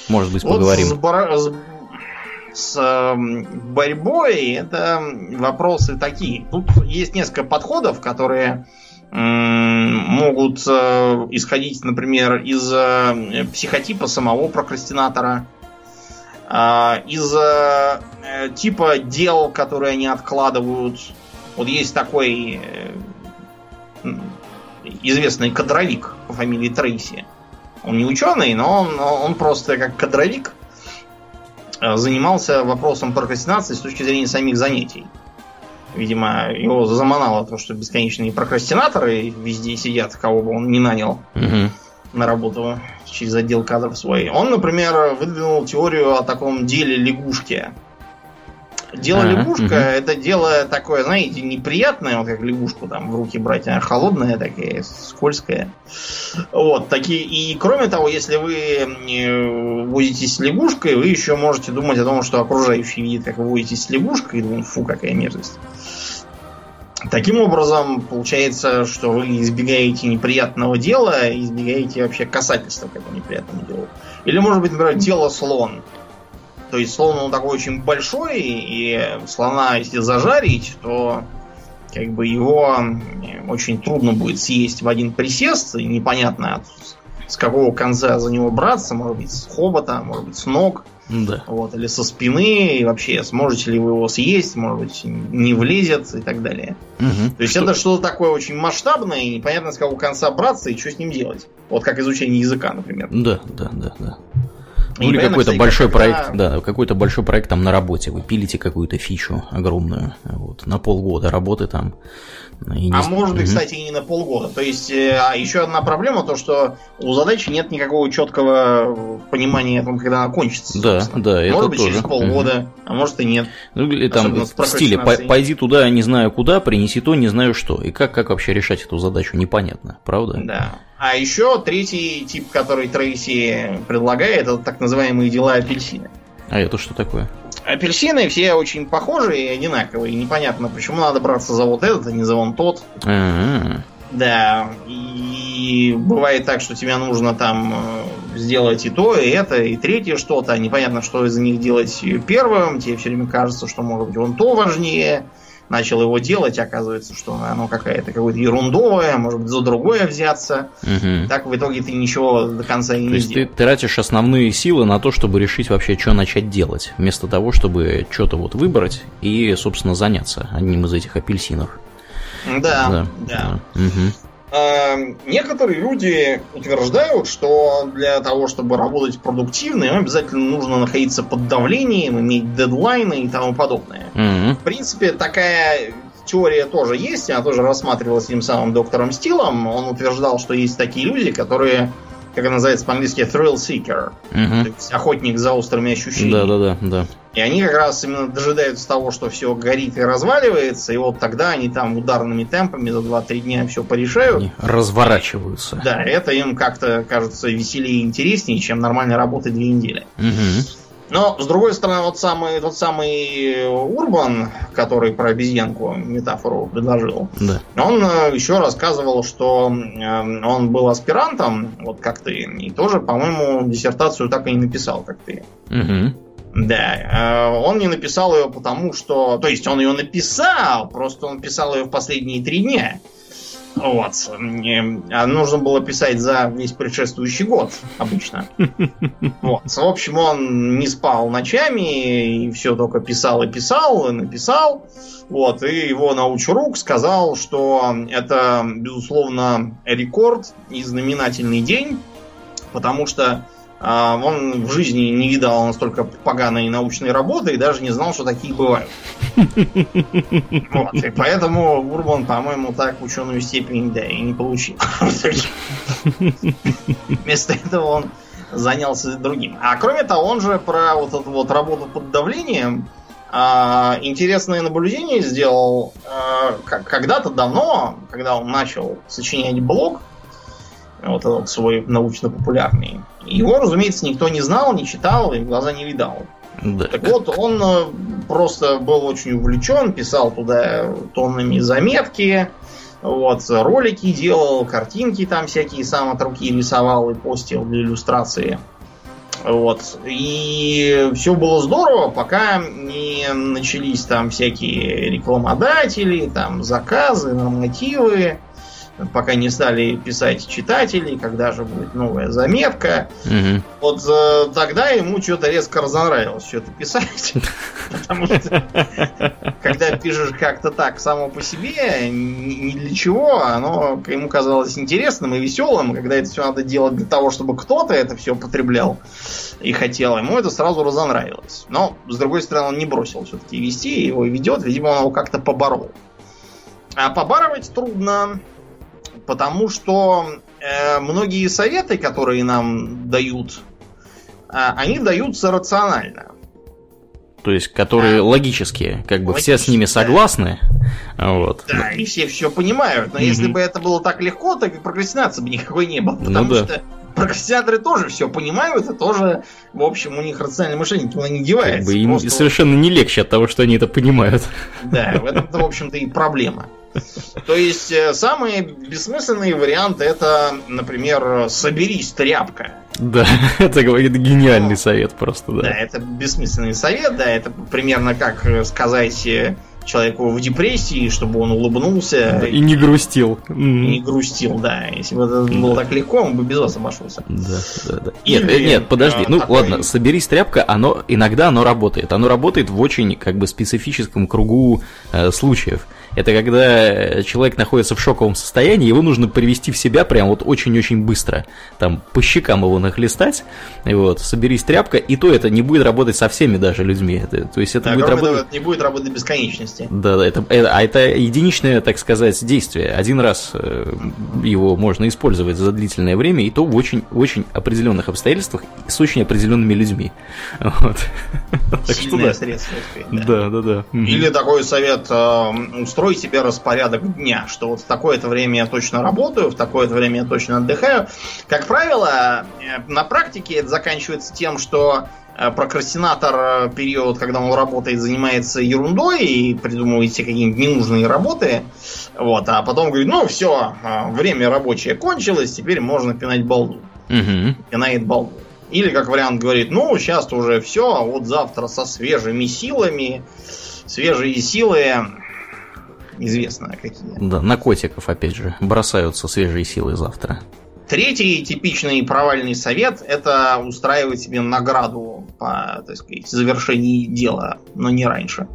S1: Может быть, поговорим. Вот с,
S2: с эм, борьбой это вопросы такие. Тут есть несколько подходов, которые могут э, исходить, например, из э, психотипа самого прокрастинатора, а, из э, типа дел, которые они откладывают. Вот есть такой известный кадровик по фамилии Трейси. Он не ученый, но он, он просто как кадровик занимался вопросом прокрастинации с точки зрения самих занятий. Видимо, его заманало то, что бесконечные прокрастинаторы везде сидят, кого бы он не нанял угу. на работу через отдел кадров свой. Он, например, выдвинул теорию о таком деле лягушки. Дело
S1: Ага,
S2: лягушка
S1: мгм.
S2: это дело такое, знаете, неприятное, вот как лягушку там в руки брать, она холодная такая, скользкая. Вот, такие. И кроме того, если вы э, возитесь с лягушкой, вы еще можете думать о том, что окружающий видит, как вы возитесь с лягушкой, и думают, фу, какая мерзость. Таким образом, получается, что вы избегаете неприятного дела, избегаете вообще касательства к этому неприятному делу. Или, может быть, например, дело слон. То есть слон он такой очень большой, и слона, если зажарить, то как бы его очень трудно будет съесть в один присест, и непонятно с какого конца за него браться, может быть, с хобота, может быть, с ног,
S1: Да.
S2: вот, или со спины, и вообще, сможете ли вы его съесть, может быть, не влезет и так далее.
S1: Мгм.
S2: То есть
S1: Что-
S2: это что-то такое очень масштабное, и непонятно с какого конца браться и что с ним делать. Вот как изучение языка, например.
S1: Да, да, да, да. Ну или какой-то большой
S2: когда-
S1: проект, да, какой-то большой проект там на работе. Вы пилите какую-то фичу огромную, вот, на полгода работы там. и не
S2: А может быть,
S1: Мгм.
S2: кстати, и не на полгода. То есть, э, а еще одна проблема, то что у задачи нет никакого четкого понимания о том, когда она кончится.
S1: Да,
S2: собственно.
S1: да, это
S2: Может быть,
S1: тоже.
S2: через полгода, а может и нет.
S1: Ну, или там в стиле «Пой-
S2: прокрастинацией.
S1: «пойди туда, не знаю куда, принеси то, не знаю что». И как, как вообще решать эту задачу, непонятно, правда?
S2: Да. А еще третий тип, который Трейси предлагает, это так называемые дела апельсина.
S1: А это что такое?
S2: Апельсины все очень похожие и одинаковые. Непонятно, почему надо браться за вот этот, а не за вон тот.
S1: А,
S2: Да, и бывает так, что тебе нужно там э, сделать и то, и это, и третье что-то. а Непонятно, что из них делать первым. Тебе все время кажется, что может быть вон то важнее. Начал его делать, оказывается, что оно какая-то какое-то ерундовое, может быть, за другое взяться.
S1: мгм.
S2: Так в итоге ты ничего до конца и
S1: То
S2: не
S1: есть ты
S2: сделал.
S1: тратишь основные силы на то, чтобы решить вообще, что начать делать, вместо того, чтобы что-то вот выбрать и, собственно, заняться одним из этих апельсинов.
S2: Да, да.
S1: Мгм.
S2: А, Некоторые люди утверждают, что для того, чтобы работать продуктивно, им обязательно нужно находиться под давлением, иметь дедлайны и тому подобное.
S1: Мгм.
S2: В принципе, такая теория тоже есть, она тоже рассматривалась тем самым доктором Стилом. Он утверждал, что есть такие люди, которые, как называется по-английски, thrill seeker, то
S1: Мгм.
S2: есть охотник за острыми ощущениями.
S1: Да, да, да, да.
S2: И они как раз именно дожидаются того, что все горит и разваливается, и вот тогда они там ударными темпами за 2-3 дня все порешают.
S1: Они разворачиваются.
S2: Да, это им как-то кажется веселее и интереснее, чем нормально работать две недели.
S1: Мгм.
S2: Но, с другой стороны, вот самый, тот самый Урбан, который про обезьянку метафору предложил,
S1: Да.
S2: он э, еще рассказывал, что э, он был аспирантом, вот как ты, и тоже, по-моему, диссертацию так и не написал, как ты.
S1: Мгм.
S2: Да, э, он не написал ее потому, что... То есть он ее написал, просто он писал ее в последние три дня. Вот. А нужно было писать за весь предшествующий год обычно. <laughs> Вот. В общем, он не спал ночами и все только писал и писал, и написал. Вот. И его научрук сказал, что это, безусловно, рекорд и знаменательный день, потому что он в жизни не видал настолько поганой научной работы и даже не знал, что такие бывают. <laughs> Вот, и поэтому Урбан, по-моему, так ученую степень да, и не получил. <laughs> Вместо этого он занялся другим. А кроме того, он же про вот эту вот работу под давлением а, интересное наблюдение сделал а, когда-то давно, когда он начал сочинять блог, вот этот свой научно-популярный. Его, разумеется, никто не знал, не читал и в глаза не видал.
S1: Да.
S2: Так вот, он э, просто был очень увлечен, писал туда тоннами заметки, вот, ролики делал, картинки там всякие сам от руки рисовал и постил для иллюстрации. Вот. И все было здорово, пока не начались там всякие рекламодатели, там заказы, нормативы, пока не стали писать читатели, когда же будет новая заметка.
S1: Мгм.
S2: Вот э, тогда ему что-то резко разонравилось все это писать. <laughs> Потому что когда пишешь как-то так само по себе, ни для чего, оно ему казалось интересным и веселым. Когда это все надо делать для того, чтобы кто-то это все потреблял и хотел, ему это сразу разонравилось. Но, с другой стороны, он не бросил все-таки вести, его ведет, видимо, он его как-то поборол. А побарывать трудно, потому что э, многие советы, которые нам дают, а, они даются рационально.
S1: то есть которые да. логические, как бы все с ними согласны. Вот.
S2: Да, и все все понимают. Но mm если бы это было так легко, так и прокрастинации бы никакой не было. Ну потому ну, да. что прокрастинаторы тоже все понимают, и тоже, в общем, у них рациональное мышление никуда не девается. Как
S1: бы им Просто... совершенно не легче от того, что они это понимают.
S2: Да, в этом-то, в общем-то, и проблема. То есть, э, самый бессмысленный вариант это, например, соберись, тряпка.
S1: Да, <laughs> это, это гениальный совет просто, да.
S2: Да, это бессмысленный совет, да, это примерно как сказать э, человеку в депрессии, чтобы он улыбнулся.
S1: и не грустил.
S2: И не грустил, да. Если бы это было так легко, он бы без вас обошелся.
S1: Да, да, да. Нет, Или, нет, подожди. А, ну такой... ладно, соберись тряпка, оно иногда оно работает. Оно работает в очень как бы специфическом кругу э, случаев. Это когда человек находится в шоковом состоянии, его нужно привести в себя прям вот очень-очень быстро. Там по щекам его нахлестать, вот, соберись тряпка, и то это не будет работать со всеми даже людьми. Это, то есть это да, будет работать...
S2: Того, не будет работать до бесконечности.
S1: Да, да, это, это, а это единичное, так сказать, действие. Один раз э, его можно использовать за длительное время, и то в очень, очень определенных обстоятельствах с очень определенными людьми. <laughs> Вот.
S2: Сильное средство.
S1: Да, да, да.
S2: Или такой совет э, устроить устрой себе распорядок дня, что вот в такое-то время я точно работаю, в такое-то время я точно отдыхаю. Как правило, э, на практике это заканчивается тем, что э, прокрастинатор э, период, когда он работает, занимается ерундой и придумывает себе какие-нибудь ненужные работы. Вот, а потом говорит, ну все, время рабочее кончилось, теперь можно пинать балду. Угу. Пинает балду. Или, как вариант, говорит, ну, сейчас уже все, а вот завтра со свежими силами, свежие силы известно какие.
S1: Да, на котиков, опять же, бросаются свежие силы завтра.
S2: Третий типичный провальный совет – это устраивать себе награду по, так сказать, завершении дела, но не раньше.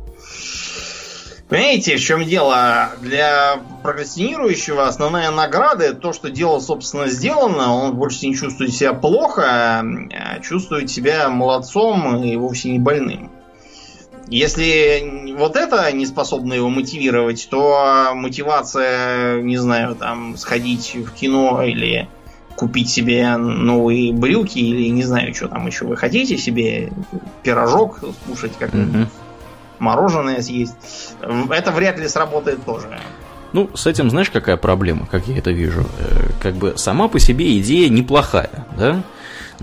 S2: Понимаете, в чем дело? Для прокрастинирующего основная награда это то, что дело, собственно, сделано. Он больше не чувствует себя плохо, а чувствует себя молодцом и вовсе не больным. Если вот это не способно его мотивировать, то мотивация, не знаю, там, сходить в кино или купить себе новые брюки или не знаю, что там еще вы хотите себе, пирожок скушать, как mm мороженое съесть. Это вряд ли сработает тоже.
S1: Ну, с этим знаешь, какая проблема, как я это вижу? Э, как бы сама по себе идея неплохая, да?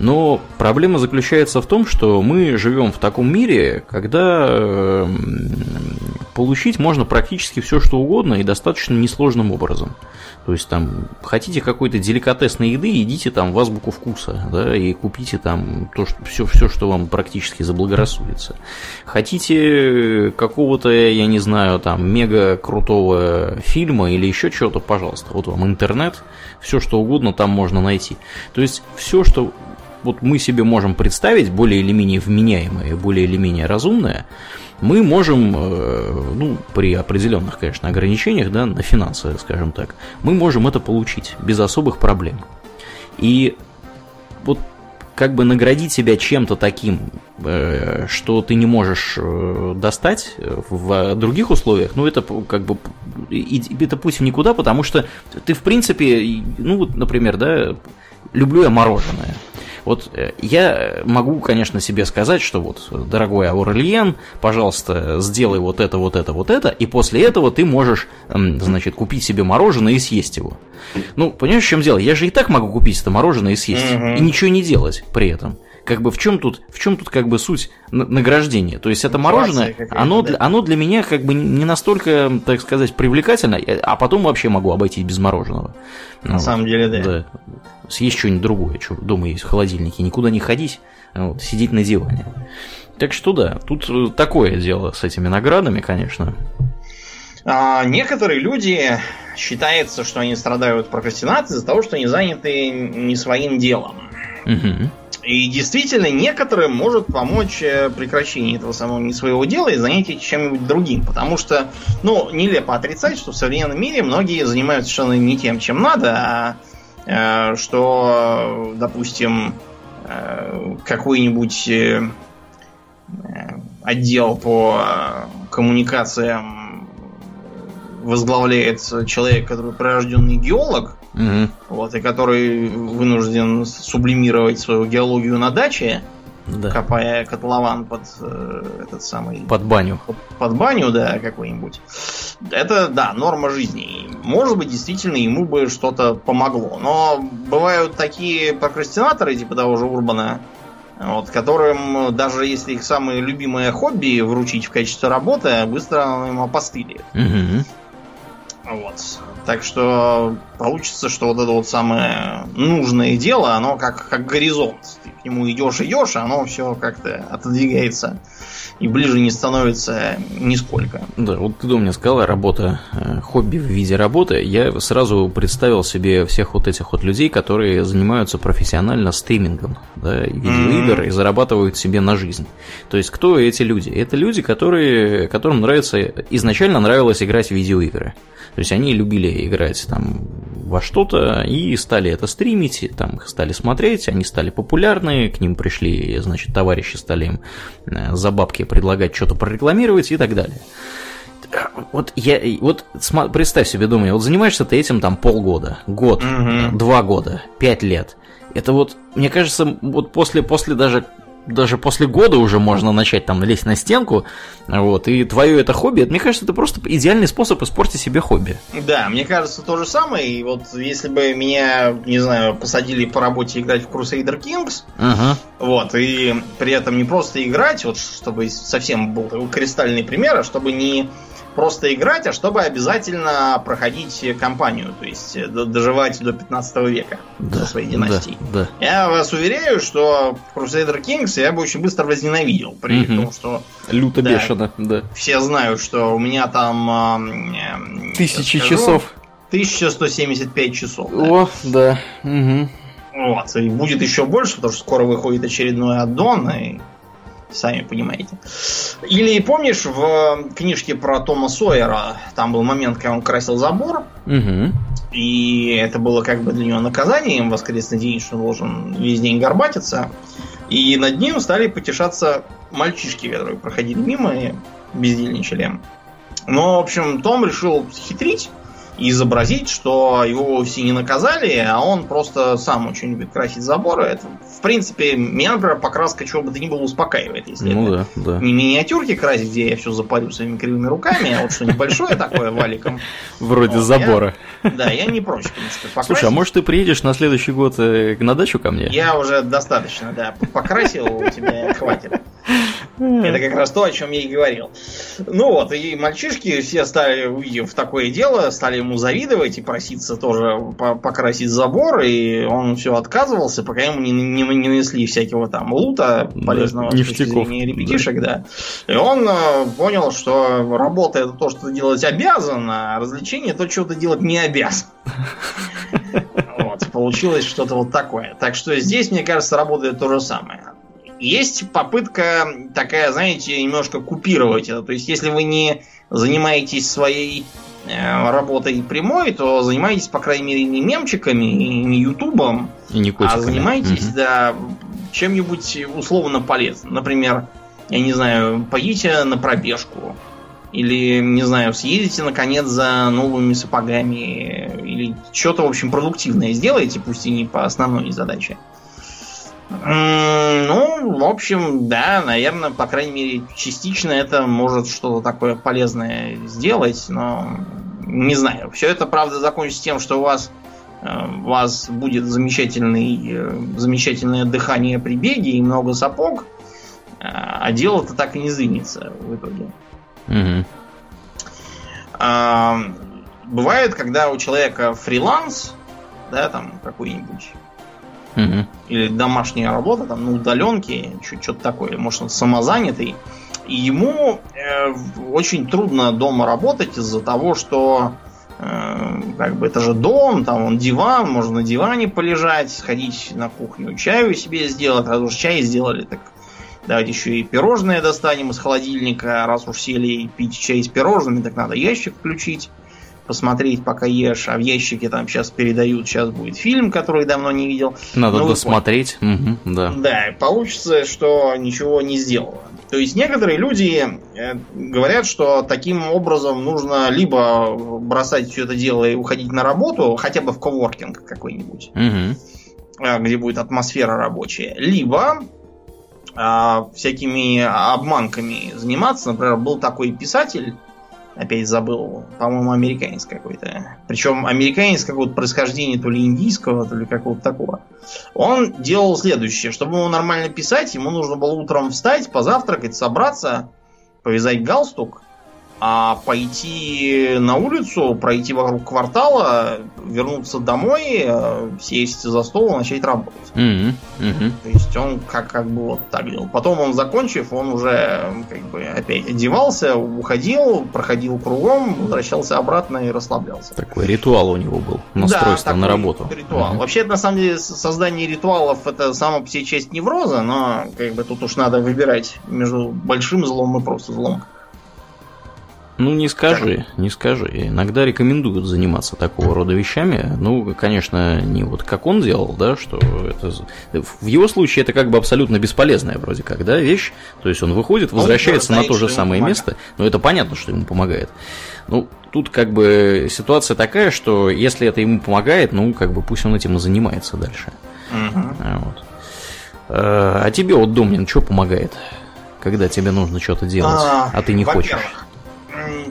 S1: Но проблема заключается в том, что мы живем в таком мире, когда эм, получить можно практически все, что угодно и достаточно несложным образом. То есть там хотите какой-то деликатесной еды, идите там в азбуку вкуса, да, и купите там то, что, все, все, что вам практически заблагорассудится. Хотите какого-то, я не знаю, там мега крутого фильма или еще чего-то, пожалуйста. Вот вам интернет, все что угодно там можно найти. То есть все, что вот мы себе можем представить более или менее вменяемое, более или менее разумное, мы можем, э, ну, при определенных, конечно, ограничениях, да, на финансы, скажем так, мы можем это получить без особых проблем. И вот как бы наградить себя чем-то таким, э, что ты не можешь э, достать в других условиях, ну, это как бы, это путь в никуда, потому что ты, в принципе, ну, вот, например, да, люблю я мороженое. Вот э, я могу, конечно, себе сказать, что вот, дорогой Аурельен, пожалуйста, сделай вот это, вот это, вот это, и после этого ты можешь, значит, купить себе мороженое и съесть его. Ну, понимаешь, в чем дело? Я же и так могу купить это мороженое и съесть, угу. и ничего не делать при этом как бы в чем тут, в чем тут как бы суть награждения? То есть это мороженое, оно, да? оно для меня как бы не настолько, так сказать, привлекательно, а потом вообще могу обойтись без мороженого.
S2: На вот. самом деле, да. да.
S1: Съесть что-нибудь другое, что дома есть в холодильнике, никуда не ходить, вот, сидеть на диване. Так что да, тут э, такое дело с этими наградами, конечно.
S2: А, некоторые люди считается, что они страдают прокрастинацией из-за того, что они заняты не своим делом. Угу. И действительно, некоторым может помочь э, прекращение этого самого не своего дела и занятие чем-нибудь другим. Потому что, ну, нелепо отрицать, что в современном мире многие занимаются совершенно не тем, чем надо, а э, что, допустим, э, какой-нибудь э, отдел по коммуникациям возглавляет человек, который прирожденный геолог, Угу. Вот, и который вынужден сублимировать свою геологию на даче. да. копая котлован под э, этот самый...
S1: Под баню.
S2: Под, под баню, да, какой-нибудь. Это, да, норма жизни. Может быть, действительно, ему бы что-то помогло. Но бывают такие прокрастинаторы, типа того же Урбана, вот, которым даже если их самое любимое хобби вручить в качестве работы, быстро им опостылит.
S1: Угу.
S2: Вот. Так что получится, что вот это вот самое нужное дело, оно как, как горизонт. Ты к нему идешь, идешь, а оно все как-то отодвигается и ближе не становится нисколько.
S1: Да, вот ты мне сказала, работа, э, хобби в виде работы. Я сразу представил себе всех вот этих вот людей, которые занимаются профессионально стримингом, да, видеоигр mm-hmm. и зарабатывают себе на жизнь. То есть, кто эти люди? Это люди, которые, которым нравится, изначально нравилось играть в видеоигры. То есть они любили играть там во что-то и стали это стримить, там их стали смотреть, они стали популярны, к ним пришли, значит, товарищи стали им э, за бабки предлагать что-то прорекламировать и так далее. Вот я, вот представь себе, думаю, вот занимаешься ты этим там полгода, год, угу. два года, пять лет. Это вот, мне кажется, вот после, после даже даже после года уже можно начать там лезть на стенку, вот, и твое это хобби, это, мне кажется, это просто идеальный способ испортить себе хобби.
S2: Да, мне кажется, то же самое, и вот если бы меня, не знаю, посадили по работе играть в Crusader Kings,
S1: uh-huh.
S2: вот, и при этом не просто играть, вот, чтобы совсем был такой кристальный пример, а чтобы не просто играть, а чтобы обязательно проходить кампанию, то есть э, доживать до 15 века да, со своей династией.
S1: Да,
S2: да. Я вас уверяю, что Crusader Kings я бы очень быстро возненавидел, при угу. том, что...
S1: Люто да, бешено, да.
S2: Все знают, что у меня там...
S1: Э, Тысячи скажу, часов.
S2: 1175 часов.
S1: О, да. Угу.
S2: Вот, и будет еще больше, потому что скоро выходит очередной аддон, и сами понимаете. Или помнишь в книжке про Тома Сойера, там был момент, когда он красил забор,
S1: угу.
S2: и это было как бы для него наказанием воскресный день, что он должен весь день горбатиться. И над ним стали потешаться мальчишки, которые проходили мимо и бездельничали. Но, в общем, Том решил хитрить изобразить, что его вовсе не наказали, а он просто сам очень любит красить заборы. Это, в принципе, меня, например, покраска чего бы то ни было успокаивает, если
S1: ну,
S2: это
S1: да, да.
S2: не миниатюрки красить, где я все запарю своими кривыми руками, а вот что небольшое такое валиком. <laughs>
S1: Вроде вот, забора.
S2: Я, да, я не прочь, конечно,
S1: покрасить. Слушай, а может ты приедешь на следующий год э, на дачу ко мне?
S2: Я уже достаточно, да, покрасил, у тебя хватит. Это как раз то, о чем я и говорил. Ну вот, и мальчишки все стали, увидев такое дело, стали ему завидовать и проситься тоже покрасить забор, и он все отказывался, пока ему не, не, не нанесли всякого там лута полезного
S1: да, точки зрения
S2: ребятишек, да. да. И он э, понял, что работа это то, что делать обязан, а развлечение то, чего ты делать не обязан. <laughs> Вот, получилось что-то вот такое. Так что здесь, мне кажется, работает то же самое. Есть попытка такая, знаете, немножко купировать это. То есть, если вы не занимаетесь своей э, работой прямой, то занимаетесь, по крайней мере, не мемчиками и не ютубом,
S1: и не
S2: а занимаетесь, угу. да, чем-нибудь условно полезным. Например, я не знаю, поедете на пробежку. Или, не знаю, съездите наконец за новыми сапогами. Или что-то, в общем, продуктивное сделаете, пусть и не по основной задаче. Ну, в общем, да, наверное, по крайней мере, частично это может что-то такое полезное сделать, но не знаю. Все это, правда, закончится тем, что у вас э, у вас будет замечательный, э, замечательное дыхание при беге и много сапог, э, а дело-то так и не сдвинется в итоге.
S1: Угу.
S2: Бывает, когда у человека фриланс, да, там какой-нибудь
S1: Угу.
S2: Или домашняя работа, там, на удаленке, что-то такое. Может, он самозанятый. И ему э, очень трудно дома работать из-за того, что э, как бы это же дом, там он диван, можно на диване полежать, сходить на кухню, чаю себе сделать, раз уж чай сделали, так давайте еще и пирожное достанем из холодильника, раз уж сели пить чай с пирожными, так надо ящик включить посмотреть, пока ешь, а в ящике там сейчас передают, сейчас будет фильм, который давно не видел.
S1: Надо ну, досмотреть. Угу, да.
S2: Да, получится, что ничего не сделала. То есть некоторые люди э, говорят, что таким образом нужно либо бросать все это дело и уходить на работу, хотя бы в коворкинг какой-нибудь,
S1: угу.
S2: где будет атмосфера рабочая, либо а, всякими обманками заниматься. Например, был такой писатель, опять забыл, по-моему, американец какой-то. Причем американец какого-то происхождения, то ли индийского, то ли какого-то такого. Он делал следующее. Чтобы ему нормально писать, ему нужно было утром встать, позавтракать, собраться, повязать галстук, а пойти на улицу, пройти вокруг квартала, вернуться домой, э, сесть за стол и начать работать. Mm-hmm. Mm-hmm. То есть он как, как бы вот так делал. Потом он, закончив, он уже как бы опять одевался, уходил, проходил кругом, возвращался обратно и расслаблялся.
S1: Такой ритуал у него был, настройство да, на работу.
S2: Ритуал. Mm-hmm. Вообще, на самом деле, создание ритуалов это сама по себе часть невроза, но как бы тут уж надо выбирать между большим злом и просто злом.
S1: Ну, не скажи, не скажи. Иногда рекомендуют заниматься такого рода вещами. Ну, конечно, не вот как он делал, да, что это... В его случае это как бы абсолютно бесполезная вроде как, да, вещь. То есть он выходит, возвращается на то же самое место, но это понятно, что ему помогает. Ну, тут как бы ситуация такая, что если это ему помогает, ну, как бы пусть он этим и занимается дальше. Угу. Вот. А, а тебе вот, Домнин, что помогает? Когда тебе нужно что-то делать, а, а ты не хочешь?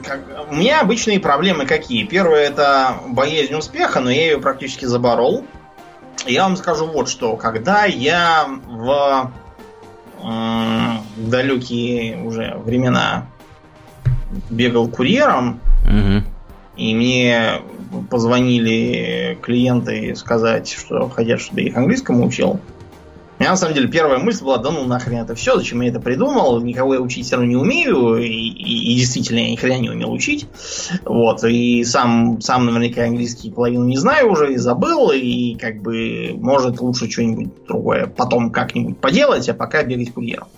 S2: Как, у меня обычные проблемы какие? Первое это боязнь успеха, но я ее практически заборол. Я вам скажу вот что. Когда я в э, далекие уже времена бегал курьером, угу. и мне позвонили клиенты сказать, что хотят, чтобы я их английскому учил, меня на самом деле первая мысль была, да ну нахрен это все, зачем я это придумал, никого я учить все равно не умею, и, и, и действительно я ни хрена не умел учить. Вот, и сам, сам наверняка английский половину не знаю уже, и забыл, и как бы может лучше что-нибудь другое потом как-нибудь поделать, а пока бегать курьером.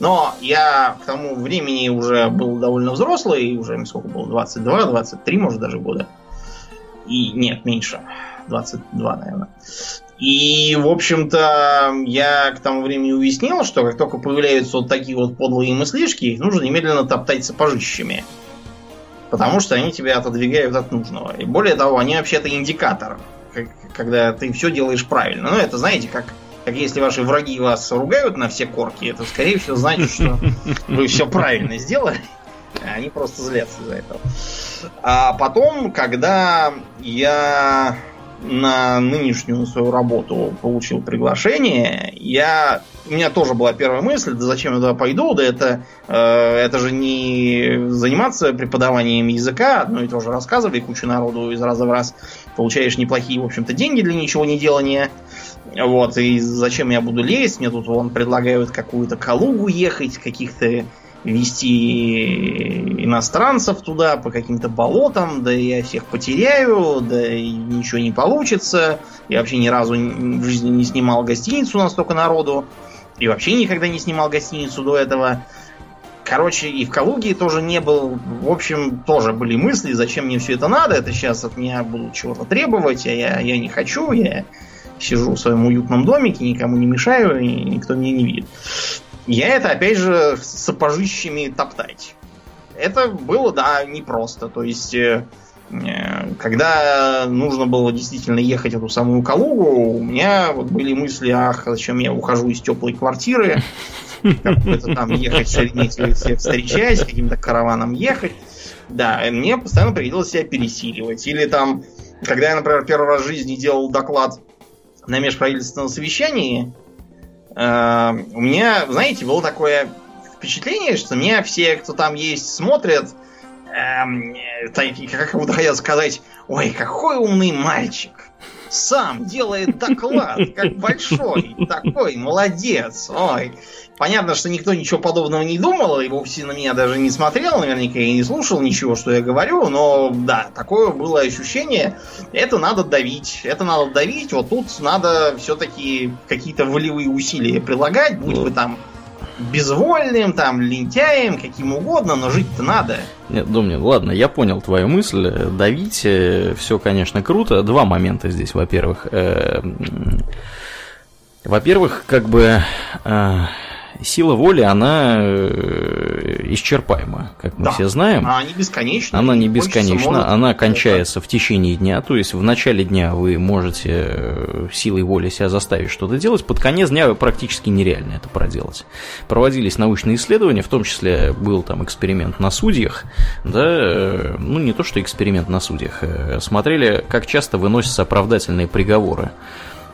S2: Но я к тому времени уже был довольно взрослый, уже сколько было, 22, 23, может даже года. И нет, меньше. 22, наверное. И, в общем-то, я к тому времени уяснил, что как только появляются вот такие вот подлые мыслишки, их нужно немедленно топтать сапожищами. Потому что они тебя отодвигают от нужного. И более того, они вообще-то индикатор, когда ты все делаешь правильно. Ну, это, знаете, как, как если ваши враги вас ругают на все корки, это, скорее всего, значит, что <laughs> вы все правильно сделали. А они просто злятся из-за этого. А потом, когда я на нынешнюю свою работу получил приглашение, я у меня тоже была первая мысль, да зачем я туда пойду, да это, э, это же не заниматься преподаванием языка, одно и то же рассказывали кучу народу из раза в раз, получаешь неплохие, в общем-то, деньги для ничего не делания. Вот, и зачем я буду лезть? Мне тут вон предлагают какую-то Калугу ехать, каких-то вести иностранцев туда по каким-то болотам, да я всех потеряю, да и ничего не получится. Я вообще ни разу в жизни не снимал гостиницу на столько народу. И вообще никогда не снимал гостиницу до этого. Короче, и в Калуге тоже не был. В общем, тоже были мысли, зачем мне все это надо. Это сейчас от меня будут чего-то требовать, а я, я не хочу. Я сижу в своем уютном домике, никому не мешаю, и никто меня не видит я это, опять же, сапожищами топтать. Это было, да, непросто. То есть, э, э, когда нужно было действительно ехать эту самую Калугу, у меня вот были мысли, ах, зачем я ухожу из теплой квартиры, как-то там ехать Шереметьево всех встречать, каким-то караваном ехать. Да, мне постоянно приходилось себя пересиливать. Или там, когда я, например, первый раз в жизни делал доклад на межправительственном совещании, у меня, знаете, было такое впечатление, что меня все, кто там есть, смотрят, эм, как будто хотят сказать, ой, какой умный мальчик. Сам делает доклад, как большой, такой, молодец, ой. Понятно, что никто ничего подобного не думал, и вовсе на меня даже не смотрел, наверняка и не слушал ничего, что я говорю, но да, такое было ощущение. Это надо давить, это надо давить, вот тут надо все-таки какие-то волевые усилия прилагать, будь вы там безвольным, там, лентяем, каким угодно, но жить-то надо.
S1: Нет, Домнин, ладно, я понял твою мысль. Давить, э, все, конечно, круто. Два момента здесь, во-первых. Э, во-первых, как бы э, сила воли, она исчерпаема, как мы да. все знаем.
S2: Она не бесконечна.
S1: Она не бесконечна, она кончается в течение дня. То есть в начале дня вы можете э, силой воли себя заставить что-то делать, под конец дня практически нереально это проделать. Проводились научные исследования, в том числе был там эксперимент на судьях, да, э, ну не то что эксперимент на судьях, э, смотрели, как часто выносятся оправдательные приговоры.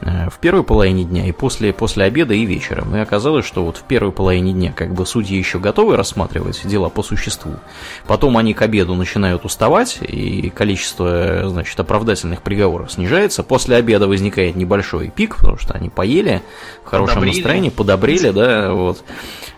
S1: Э, в первой половине дня и после, после обеда и вечером. И оказалось, что вот в первой половине дня как бы судьи еще готовы рассматривать дела по существу. Потом они к обеду начинают уставать, и количество, значит, оправдательных приговоров снижается. После обеда возникает небольшой пик, потому что они поели в хорошем подобрели. настроении, подобрели, да, вот.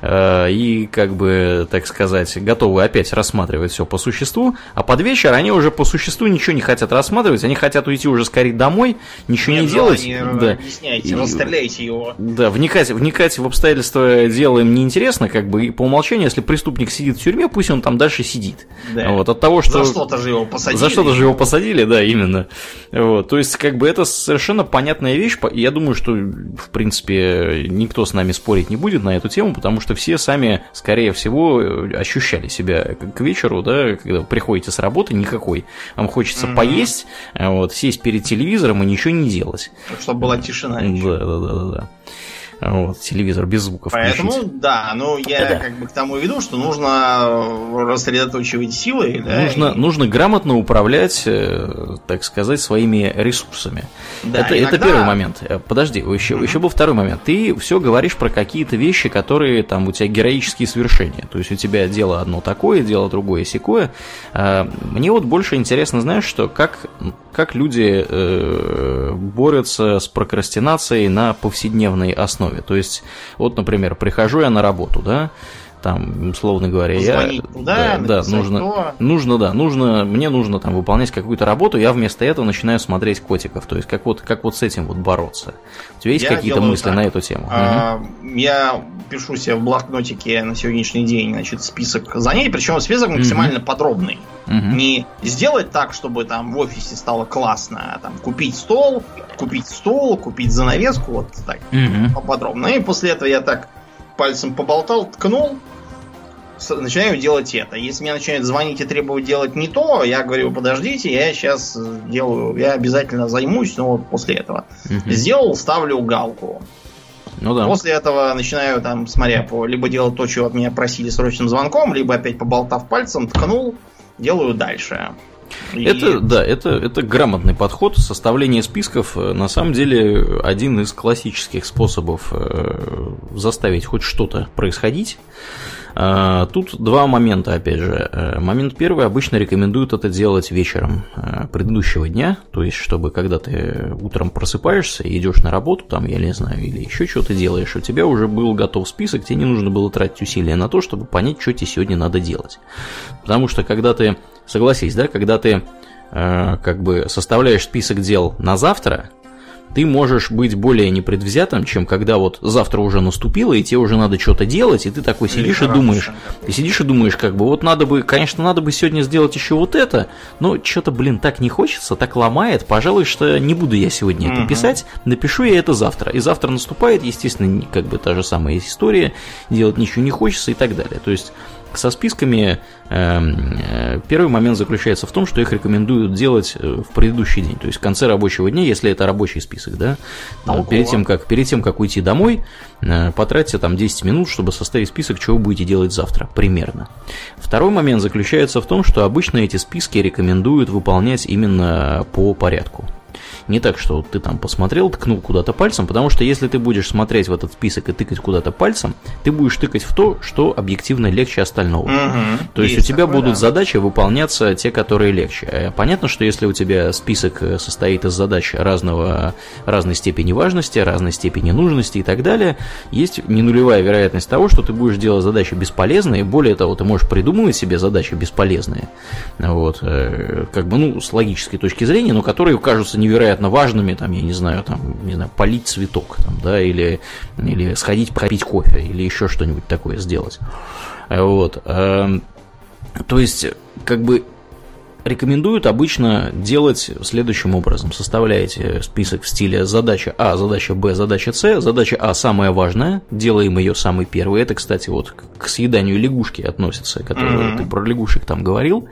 S1: Э, и, как бы, так сказать, готовы опять рассматривать все по существу. А под вечер они уже по существу ничего не хотят рассматривать, они хотят уйти уже скорее домой, ничего Нет, не делать
S2: да. объясняйте, расстреляйте его.
S1: Да, вникать, вникать в обстоятельства дела им неинтересно, как бы и по умолчанию, если преступник сидит в тюрьме, пусть он там дальше сидит. Да. Вот, от того, что...
S2: За что-то же его посадили.
S1: За что-то же его посадили, да, именно. Вот, то есть, как бы это совершенно понятная вещь, и я думаю, что, в принципе, никто с нами спорить не будет на эту тему, потому что все сами, скорее всего, ощущали себя к вечеру, да, когда приходите с работы, никакой. Вам хочется mm-hmm. поесть, вот, сесть перед телевизором и ничего не делать.
S2: Чтобы была тишина.
S1: Да, да, да. да. Вот, телевизор без звуков.
S2: Поэтому, включить. да, ну я да. как бы к тому веду, что нужно рассредоточивать силы. Да,
S1: нужно, и... нужно грамотно управлять, э, так сказать, своими ресурсами. Да, это, иногда... это первый момент. Э, подожди, еще, mm-hmm. еще был второй момент. Ты все говоришь про какие-то вещи, которые там у тебя героические свершения. То есть у тебя дело одно такое, дело другое секое. Мне вот больше интересно, знаешь, что как, как люди э, борются с прокрастинацией на повседневной основе основе. То есть, вот, например, прихожу я на работу, да, там, условно говоря,
S2: Позвонить я... Туда,
S1: да, да нужно, то. нужно, да, нужно, мне нужно там выполнять какую-то работу, я вместо этого начинаю смотреть котиков, то есть как вот, как вот с этим вот бороться. У тебя есть какие-то мысли так. на эту тему?
S2: А, угу. Я пишу себе в блокнотике на сегодняшний день, значит, список занятий, причем список максимально угу. подробный. Угу. Не сделать так, чтобы там в офисе стало классно, а там купить стол, купить стол, купить занавеску, вот так угу. поподробно. И после этого я так пальцем поболтал, ткнул, начинаю делать это. Если мне начинают звонить и требовать делать не то, я говорю, подождите, я сейчас делаю, я обязательно займусь, но вот после этого. Угу. Сделал, ставлю галку. Ну да. После этого начинаю там, смотря по, либо делать то, чего от меня просили срочным звонком, либо опять поболтав пальцем, ткнул, делаю дальше.
S1: Это, да, это, это грамотный подход. Составление списков, э, на самом деле, один из классических способов э, заставить хоть что-то происходить. А, тут два момента, опять же. Э, момент первый, обычно рекомендуют это делать вечером э, предыдущего дня, то есть, чтобы когда ты утром просыпаешься и идешь на работу, там, я не знаю, или еще что-то делаешь, у тебя уже был готов список, тебе не нужно было тратить усилия на то, чтобы понять, что тебе сегодня надо делать. Потому что, когда ты, согласись, да, когда ты э, как бы составляешь список дел на завтра, ты можешь быть более непредвзятым, чем когда вот завтра уже наступило, и тебе уже надо что-то делать, и ты такой сидишь и думаешь, ты сидишь и думаешь, как бы, вот надо бы, конечно, надо бы сегодня сделать еще вот это, но что-то, блин, так не хочется, так ломает, пожалуй, что не буду я сегодня это писать, напишу я это завтра. И завтра наступает, естественно, как бы та же самая история, делать ничего не хочется и так далее. То есть со списками первый момент заключается в том, что их рекомендуют делать э, в предыдущий день, то есть в конце рабочего дня, если это рабочий список, да. Толково. Перед тем, как, перед тем, как уйти домой, э, потратьте там 10 минут, чтобы составить список, чего вы будете делать завтра, примерно. Второй момент заключается в том, что обычно эти списки рекомендуют выполнять именно по порядку. Не так, что ты там посмотрел, ткнул куда-то пальцем, потому что если ты будешь смотреть в этот список и тыкать куда-то пальцем, ты будешь тыкать в то, что объективно легче остального. Угу, то есть, есть у тебя такое, будут да. задачи выполняться те, которые легче. Э, понятно, что если у тебя список э, состоит из задач разного, разной степени важности, разной степени нужности и так далее, есть не нулевая вероятность того, что ты будешь делать задачи бесполезные, более того, ты можешь придумывать себе задачи бесполезные, вот, э, как бы, ну, с логической точки зрения, но которые кажутся невероятно невероятно важными, там, я не знаю, там, не знаю, полить цветок, там, да, или, или сходить попить кофе, или еще что-нибудь такое сделать. Вот. Эм, то есть, как бы рекомендуют обычно делать следующим образом. Составляете список в стиле задача А, задача Б, задача С. Задача А самая важная, делаем ее самой первой. Это, кстати, вот к съеданию лягушки относится, которую mm-hmm. ты про лягушек там говорил.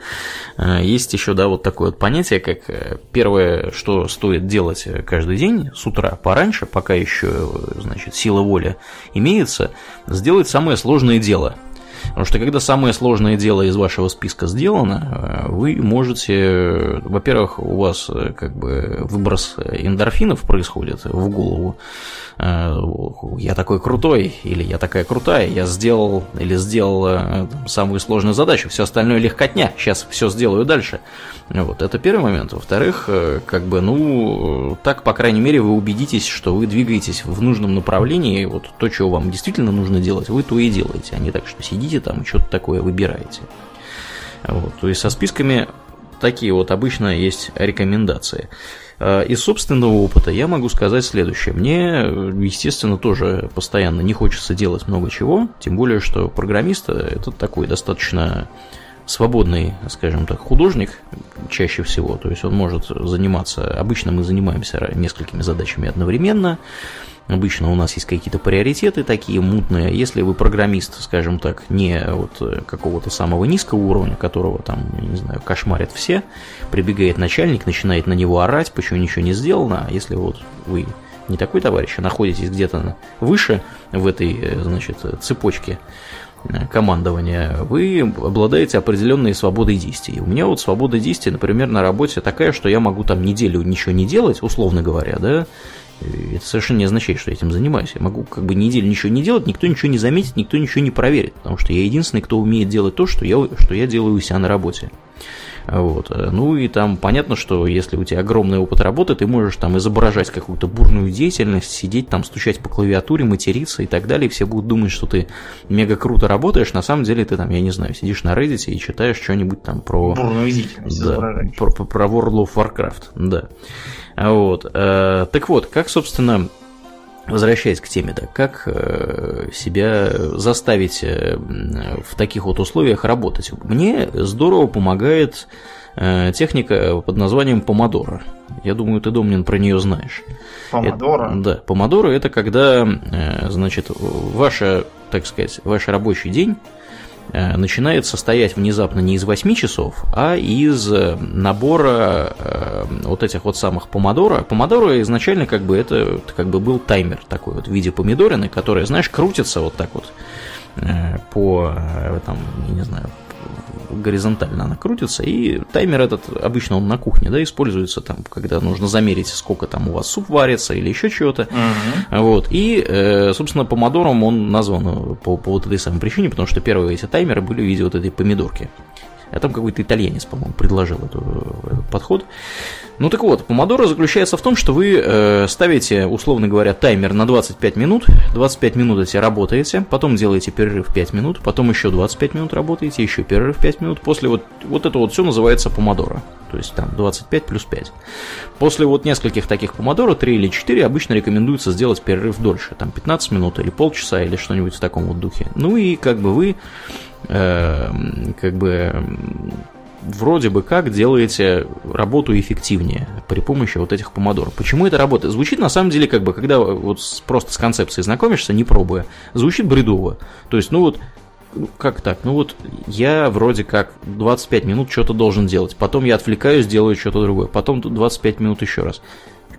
S1: Э, есть еще, да, вот такое вот понятие, как э, первое, что стоит делать каждый день с утра пораньше, пока еще, значит, сила воли имеется, сделать самое сложное дело – Потому что когда самое сложное дело из вашего списка сделано, э, вы можете, во-первых, у вас э, как бы выброс эндорфинов происходит в голову, Э, я такой крутой, или я такая крутая, я сделал или сделал самую сложную задачу, все остальное легкотня, сейчас все сделаю дальше. Вот, это первый момент. Во-вторых, как бы, ну, так, по крайней мере, вы убедитесь, что вы двигаетесь в нужном направлении, вот то, что вам действительно нужно делать, вы то и делаете, а не так, что сидите там и что-то такое выбираете. Вот, то есть со списками такие вот обычно есть рекомендации. Э, из собственного опыта я могу сказать следующее. Мне, естественно, тоже постоянно не хочется делать много чего, тем более, что программист – это такой достаточно свободный, скажем так, художник чаще всего, то есть он может заниматься, обычно мы занимаемся несколькими задачами одновременно, Обычно у нас есть какие-то приоритеты такие мутные. Если вы программист, скажем так, не вот какого-то самого низкого уровня, которого там, не знаю, кошмарят все, прибегает начальник, начинает на него орать, почему ничего не сделано, а если вот вы не такой товарищ, а находитесь где-то выше в этой, э, значит, цепочке э, командования, вы обладаете определенной свободой действий. У меня вот свобода действий, например, на работе такая, что я могу там неделю ничего не делать, условно говоря, да, это совершенно не означает, что я этим занимаюсь. Я могу как бы неделю ничего не делать, никто ничего не заметит, никто ничего не проверит, потому что я единственный, кто умеет делать то, что я, что я делаю у себя на работе. Вот. Ну и там понятно, что если у тебя огромный опыт работы, ты можешь там изображать какую-то бурную деятельность, сидеть там, стучать по клавиатуре, материться и так далее, и все будут думать, что ты мега круто работаешь, на самом деле ты там, я не знаю, сидишь на Reddit и читаешь что-нибудь там про...
S2: Бурную деятельность
S1: да, про, про World of Warcraft, да. Вот. Э, так вот, как, собственно, возвращаясь к теме, да, как э, себя заставить э, в таких вот условиях работать? Мне здорово помогает техника под названием помодоро. Я думаю, ты, Домнин, про нее знаешь.
S2: Помодоро?
S1: да, помодоро это когда, значит, ваша, так сказать, ваш рабочий день Э, начинает состоять внезапно не из 8 часов, а из э, набора э, вот этих вот самых помодоро. Помодоро изначально как бы это как бы был таймер такой вот в виде помидорины, который, знаешь, крутится вот так вот по, там, не знаю, горизонтально она крутится, и таймер этот, обычно он на кухне, да, используется там, когда нужно замерить, сколько там у вас суп варится или еще чего-то, uh-huh. вот, и, э, собственно, помодором он назван по, по вот этой самой причине, потому что первые эти таймеры были в виде вот этой помидорки. А там какой-то итальянец, по-моему, предложил эту, этот подход. Ну так вот, помодоро заключается в том, что вы э, ставите, условно говоря, таймер на 25 минут, 25 минут эти работаете, потом делаете перерыв 5 минут, потом еще 25 минут работаете, еще перерыв 5 минут, после вот, вот это вот все называется помодоро, то есть там 25 плюс 5. После вот нескольких таких помодоро, 3 или 4, обычно рекомендуется сделать перерыв дольше, там 15 минут или полчаса или что-нибудь в таком вот духе. Ну и как бы вы э, как бы вроде бы как делаете работу эффективнее при помощи вот этих помодор. Почему это работает? Звучит на самом деле как бы, когда вот просто с концепцией знакомишься, не пробуя, звучит бредово. То есть, ну вот, как так? Ну вот я вроде как 25 минут что-то должен делать, потом я отвлекаюсь, делаю что-то другое, потом 25 минут еще раз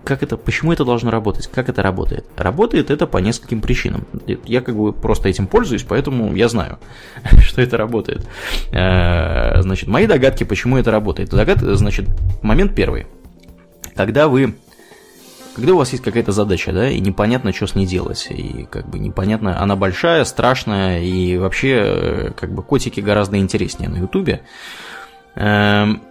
S1: как это, почему это должно работать, как это работает? Работает это по нескольким причинам. Я как бы просто этим пользуюсь, поэтому я знаю, <laughs> что это работает. Э, значит, мои догадки, почему это работает. Догад, значит, момент первый. Когда вы когда у вас есть какая-то задача, да, и непонятно, что с ней делать, и как бы непонятно, она большая, страшная, и вообще, э, как бы, котики гораздо интереснее на Ютубе, эм,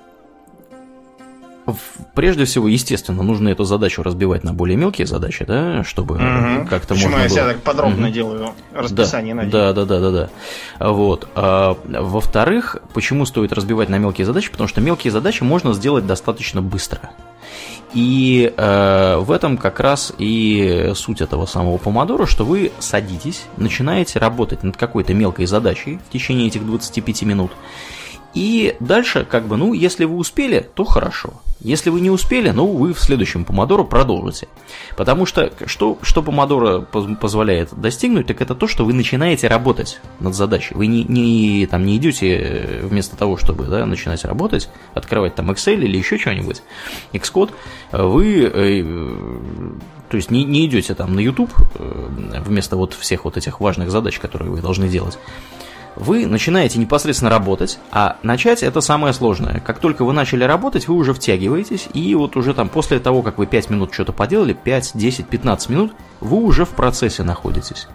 S1: Прежде всего, естественно, нужно эту задачу разбивать на более мелкие задачи, да, чтобы угу. как-то
S2: Почему
S1: можно
S2: я
S1: было...
S2: себя так подробно угу. делаю расписание
S1: да,
S2: на
S1: Да, да, да, да, да. Вот. А, во-вторых, почему стоит разбивать на мелкие задачи? Потому что мелкие задачи можно сделать достаточно быстро. И э, в этом как раз и суть этого самого помодора, что вы садитесь, начинаете работать над какой-то мелкой задачей в течение этих 25 минут, И дальше, как бы, ну, если вы успели, то хорошо. Если вы не успели, ну, вы в следующем помодоро продолжите. Потому что что, что помодоро позволяет достигнуть, так это то, что вы начинаете работать над задачей. Вы не, не, там, не идете э, вместо того, чтобы да, начинать работать, открывать там Excel или еще что-нибудь, Xcode, вы э, то есть не, не идете там на YouTube э, вместо вот всех вот этих важных задач, которые вы должны делать вы начинаете непосредственно работать, а начать это самое сложное. Как только вы начали работать, вы уже втягиваетесь, и вот уже там после того, как вы 5 минут что-то поделали, 5, 10, 15 минут, вы уже в процессе находитесь.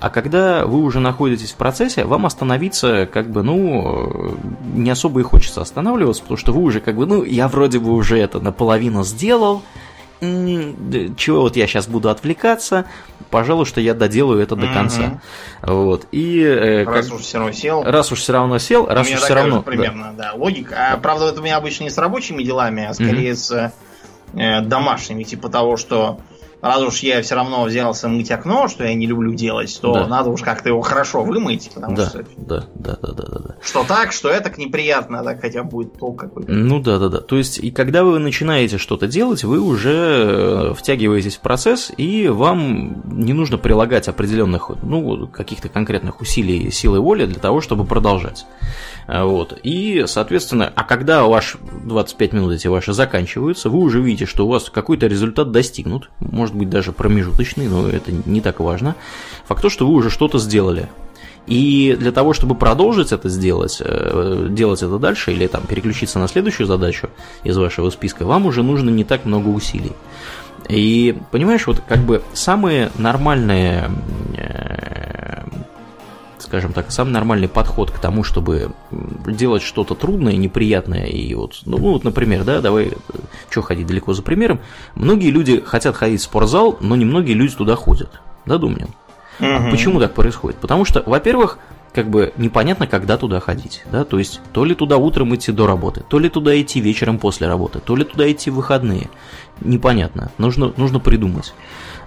S1: А когда вы уже находитесь в процессе, вам остановиться как бы, ну, не особо и хочется останавливаться, потому что вы уже как бы, ну, я вроде бы уже это наполовину сделал, чего вот я сейчас буду отвлекаться, пожалуй, что я доделаю это до конца. Вот. И,
S2: э, раз как... уж все равно сел.
S1: Раз уж все равно сел, раз уж все равно.
S2: Примерно, да. да, логика. А, правда, это у меня обычно не с рабочими делами, а скорее mm-hmm. с э, домашними, типа того, что раз уж я все равно взялся мыть окно, что я не люблю делать, то да. надо уж как-то его хорошо вымыть, потому
S1: да,
S2: что...
S1: Да, да, да, да, да, да.
S2: Что так, что это неприятно, так хотя будет толк какой-то.
S1: Ну да, да, да. То есть, и когда вы начинаете что-то делать, вы уже э, втягиваетесь в процесс, и вам не нужно прилагать определенных, ну, каких-то конкретных усилий силы воли для того, чтобы продолжать. А, вот. И, соответственно, а когда ваш 25 минут эти ваши заканчиваются, вы уже видите, что у вас какой-то результат достигнут, может быть даже промежуточный, но это не так важно. Факт то, что вы уже что-то сделали. И для того, чтобы продолжить это сделать, э, делать это дальше или там переключиться на следующую задачу из вашего списка, вам уже нужно не так много усилий. И понимаешь, вот как бы самые нормальные э, скажем так, самый нормальный подход к тому, чтобы делать что-то трудное, неприятное. И вот, ну, вот, например, да, давай, э, что ходить далеко за примером. Многие люди хотят ходить в спортзал, но немногие люди туда ходят. Да, Думнин? Угу. А почему так происходит? Потому что, во-первых, как бы непонятно, когда туда ходить, да, то есть то ли туда утром идти до работы, то ли туда идти вечером после работы, то ли туда идти в выходные, непонятно, нужно, нужно придумать.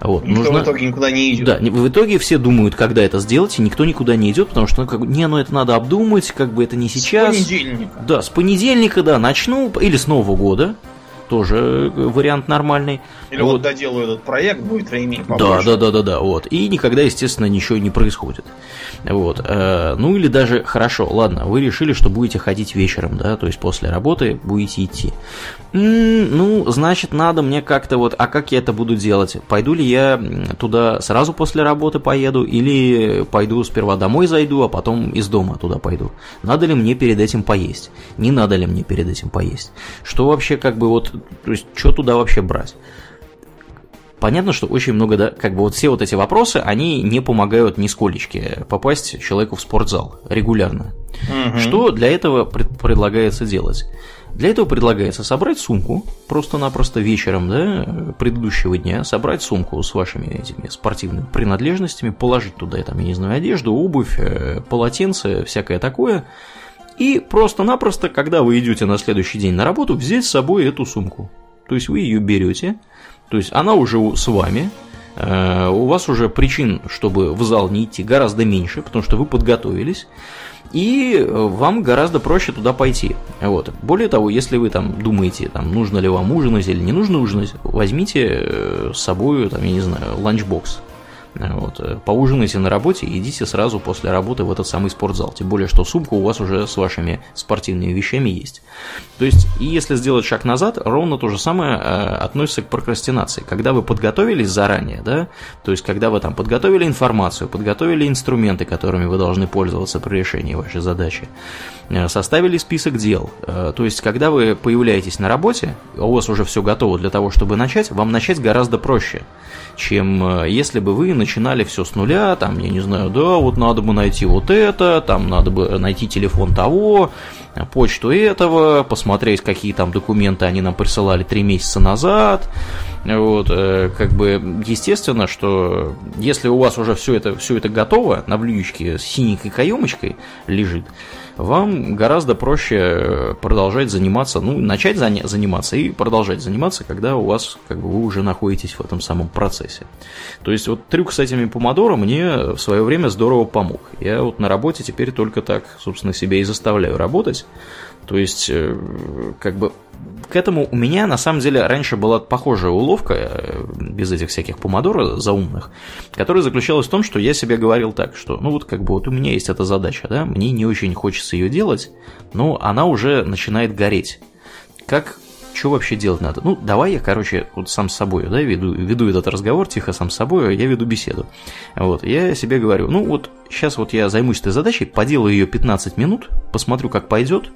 S1: Вот,
S2: никто нужно... в итоге никуда не идет.
S1: Да, в итоге все думают, когда это сделать, и никто никуда не идет, потому что, ну, как бы, не, ну это надо обдумать, как бы это не сейчас.
S2: С понедельника.
S1: Да, с понедельника, да, начну, или с Нового года, тоже э, вариант нормальный.
S2: Или вот, вот доделаю этот проект, будет
S1: побольше. Да, да, да, да, да, вот. И никогда, естественно, ничего не происходит. Вот. Э, ну или даже, хорошо, ладно, вы решили, что будете ходить вечером, да, то есть после работы будете идти. Ну, значит, надо мне как-то вот, а как я это буду делать? Пойду ли я туда сразу после работы поеду, или пойду сперва домой зайду, а потом из дома туда пойду? Надо ли мне перед этим поесть? Не надо ли мне перед этим поесть? Что вообще как бы вот, то есть, что туда вообще брать? понятно, что очень много, да, как бы вот все вот эти вопросы, они не помогают нисколечки попасть человеку в спортзал регулярно. Угу. Что для этого пред, предлагается делать? Для этого предлагается собрать сумку просто-напросто вечером да, предыдущего дня, собрать сумку с вашими этими спортивными принадлежностями, положить туда, там, я не знаю, одежду, обувь, э, полотенце, всякое такое, и просто-напросто, когда вы идете на следующий день на работу, взять с собой эту сумку. То есть вы ее берете, то есть она уже с вами, э, у вас уже причин, чтобы в зал не идти, гораздо меньше, потому что вы подготовились, и э, вам гораздо проще туда пойти. Вот. Более того, если вы там думаете, там, нужно ли вам ужинать или не нужно ужинать, возьмите э, с собой, там, я не знаю, ланчбокс. Вот. Э, поужинайте на работе идите сразу после работы в этот самый спортзал. Тем более, что сумка у вас уже с вашими спортивными вещами есть. То есть, и если сделать шаг назад, ровно то же самое э, относится к прокрастинации. Когда вы подготовились заранее, да, то есть, когда вы там подготовили информацию, подготовили инструменты, которыми вы должны пользоваться при решении вашей задачи, э, составили список дел. То есть, когда вы появляетесь на работе, а у вас уже все готово для того, чтобы начать, вам начать гораздо проще, чем если бы вы начинали все с нуля, там, я не знаю, да, вот надо бы найти вот это, там надо бы найти телефон того, почту этого, посмотреть, какие там документы они нам присылали три месяца назад, Вот, э, как бы, естественно, что если у вас уже все это, все это готово, на блюдечке с синенькой каемочкой лежит, вам гораздо проще э, продолжать заниматься, ну, начать заниматься и продолжать заниматься, когда у вас, как бы, вы уже находитесь в этом самом процессе. То есть, вот трюк с этими помодоро мне в свое время здорово помог. Я вот на работе теперь только так, собственно, себя и заставляю работать. То есть, э, как бы к этому у меня на самом деле раньше была похожая уловка, э, без этих всяких помодоро заумных, которая заключалась в том, что я себе говорил так, что ну вот как бы вот у меня есть эта задача, да, мне не очень хочется ее делать, но она уже начинает гореть. Как что вообще делать надо? Ну, давай я, короче, вот сам с собой, да, веду, веду этот разговор тихо сам с собой, я веду беседу. Вот, я себе говорю, ну вот сейчас вот я займусь этой задачей, поделаю ее 15 минут, посмотрю, как пойдет,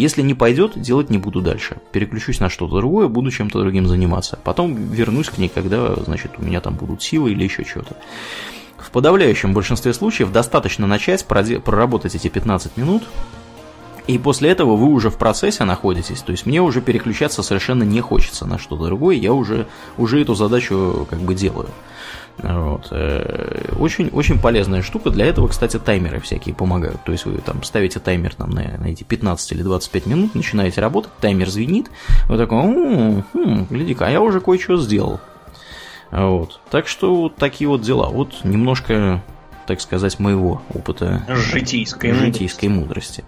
S1: если не пойдет, делать не буду дальше. Переключусь на что-то другое, буду чем-то другим заниматься. Потом вернусь к ней, когда, значит, у меня там будут силы или еще что-то. В подавляющем большинстве случаев достаточно начать проработать эти 15 минут, и после этого вы уже в процессе находитесь, то есть мне уже переключаться совершенно не хочется на что-то другое, я уже, уже эту задачу как бы делаю. Вот. Э, очень, очень полезная штука. Для этого, кстати, таймеры всякие помогают. То есть вы там ставите таймер там, на, на эти 15 или 25 минут, начинаете работать, таймер звенит, вы такой, хм, гляди-ка, а я уже кое-что сделал. Вот. Так что вот такие вот дела. Вот немножко, так сказать, моего опыта
S2: житейской,
S1: житейской мудрости. мудрости.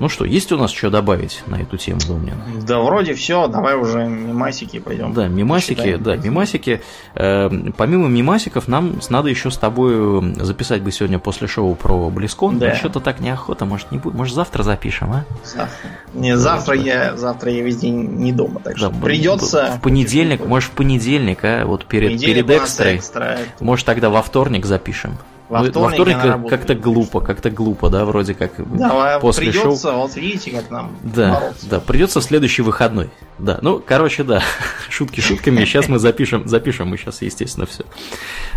S1: Ну что, есть у нас что добавить на эту тему, Домнин?
S2: Да, вроде все, давай уже мимасики пойдем.
S1: Да, мимасики, Считаем. да, мимасики. Э, помимо мимасиков, нам надо еще с тобой записать бы сегодня после шоу про Близкон. Да. Что-то так неохота, может, не будет. Может, завтра запишем, а?
S2: Завтра. Не, завтра да. я завтра я весь день не дома, так что да, придется.
S1: В понедельник, может, в понедельник, а? Вот перед, перед экстрой. Экстра, может, тогда во вторник запишем. Во вторник, во вторник как-то глупо, как-то глупо, да, вроде как
S2: да, после придется, шоу. вот видите, как нам
S1: Да, бороться. да, придется в следующий выходной. Да, ну, короче, да, <laughs> шутки шутками, сейчас мы запишем, запишем мы сейчас, естественно, все.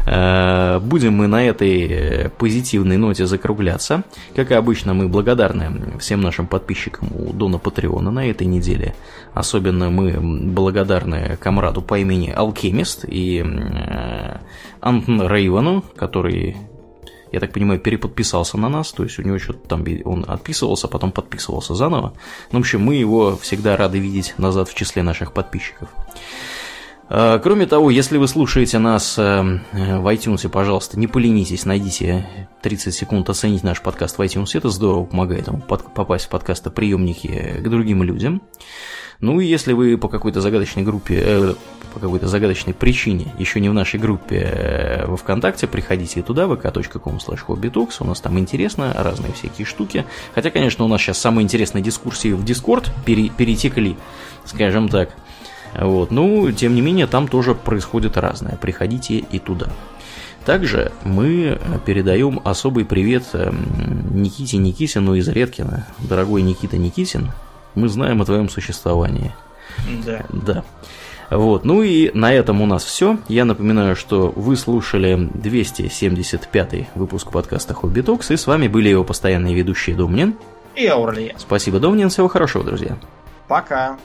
S1: Э, будем мы на этой э, позитивной ноте закругляться. Как и обычно, мы благодарны всем нашим подписчикам у Дона Патреона на этой неделе. Особенно мы благодарны комраду по имени Алкемист и э, Антон Рейвану, который я так понимаю, переподписался на нас, то есть у него что-то там он отписывался, потом подписывался заново. Ну, в общем, мы его всегда рады видеть назад в числе наших подписчиков. А, кроме того, если вы слушаете нас э, в iTunes, пожалуйста, не поленитесь, найдите 30 секунд оценить наш подкаст в iTunes. Это здорово помогает ему попасть в подкастоприемники к другим людям. Ну и если вы по какой-то загадочной группе, э, по какой-то загадочной причине еще не в нашей группе э, во ВКонтакте, приходите туда, vk.com slash у нас там интересно, разные всякие штуки. Хотя, конечно, у нас сейчас самые интересные дискуссии в Discord пере, перетекли, скажем так. Вот. Ну, тем не менее, там тоже происходит разное. Приходите и туда. Также мы передаем особый привет эм, Никите Никитину из Редкина. Дорогой Никита Никитин, мы знаем о твоем существовании.
S2: Да.
S1: Да. Вот, ну и на этом у нас все. Я напоминаю, что вы слушали 275 выпуск подкаста Хобби Токс, и с вами были его постоянные ведущие Домнин
S2: и Аурлия.
S1: Спасибо, Домнин, всего хорошего, друзья.
S2: Пока.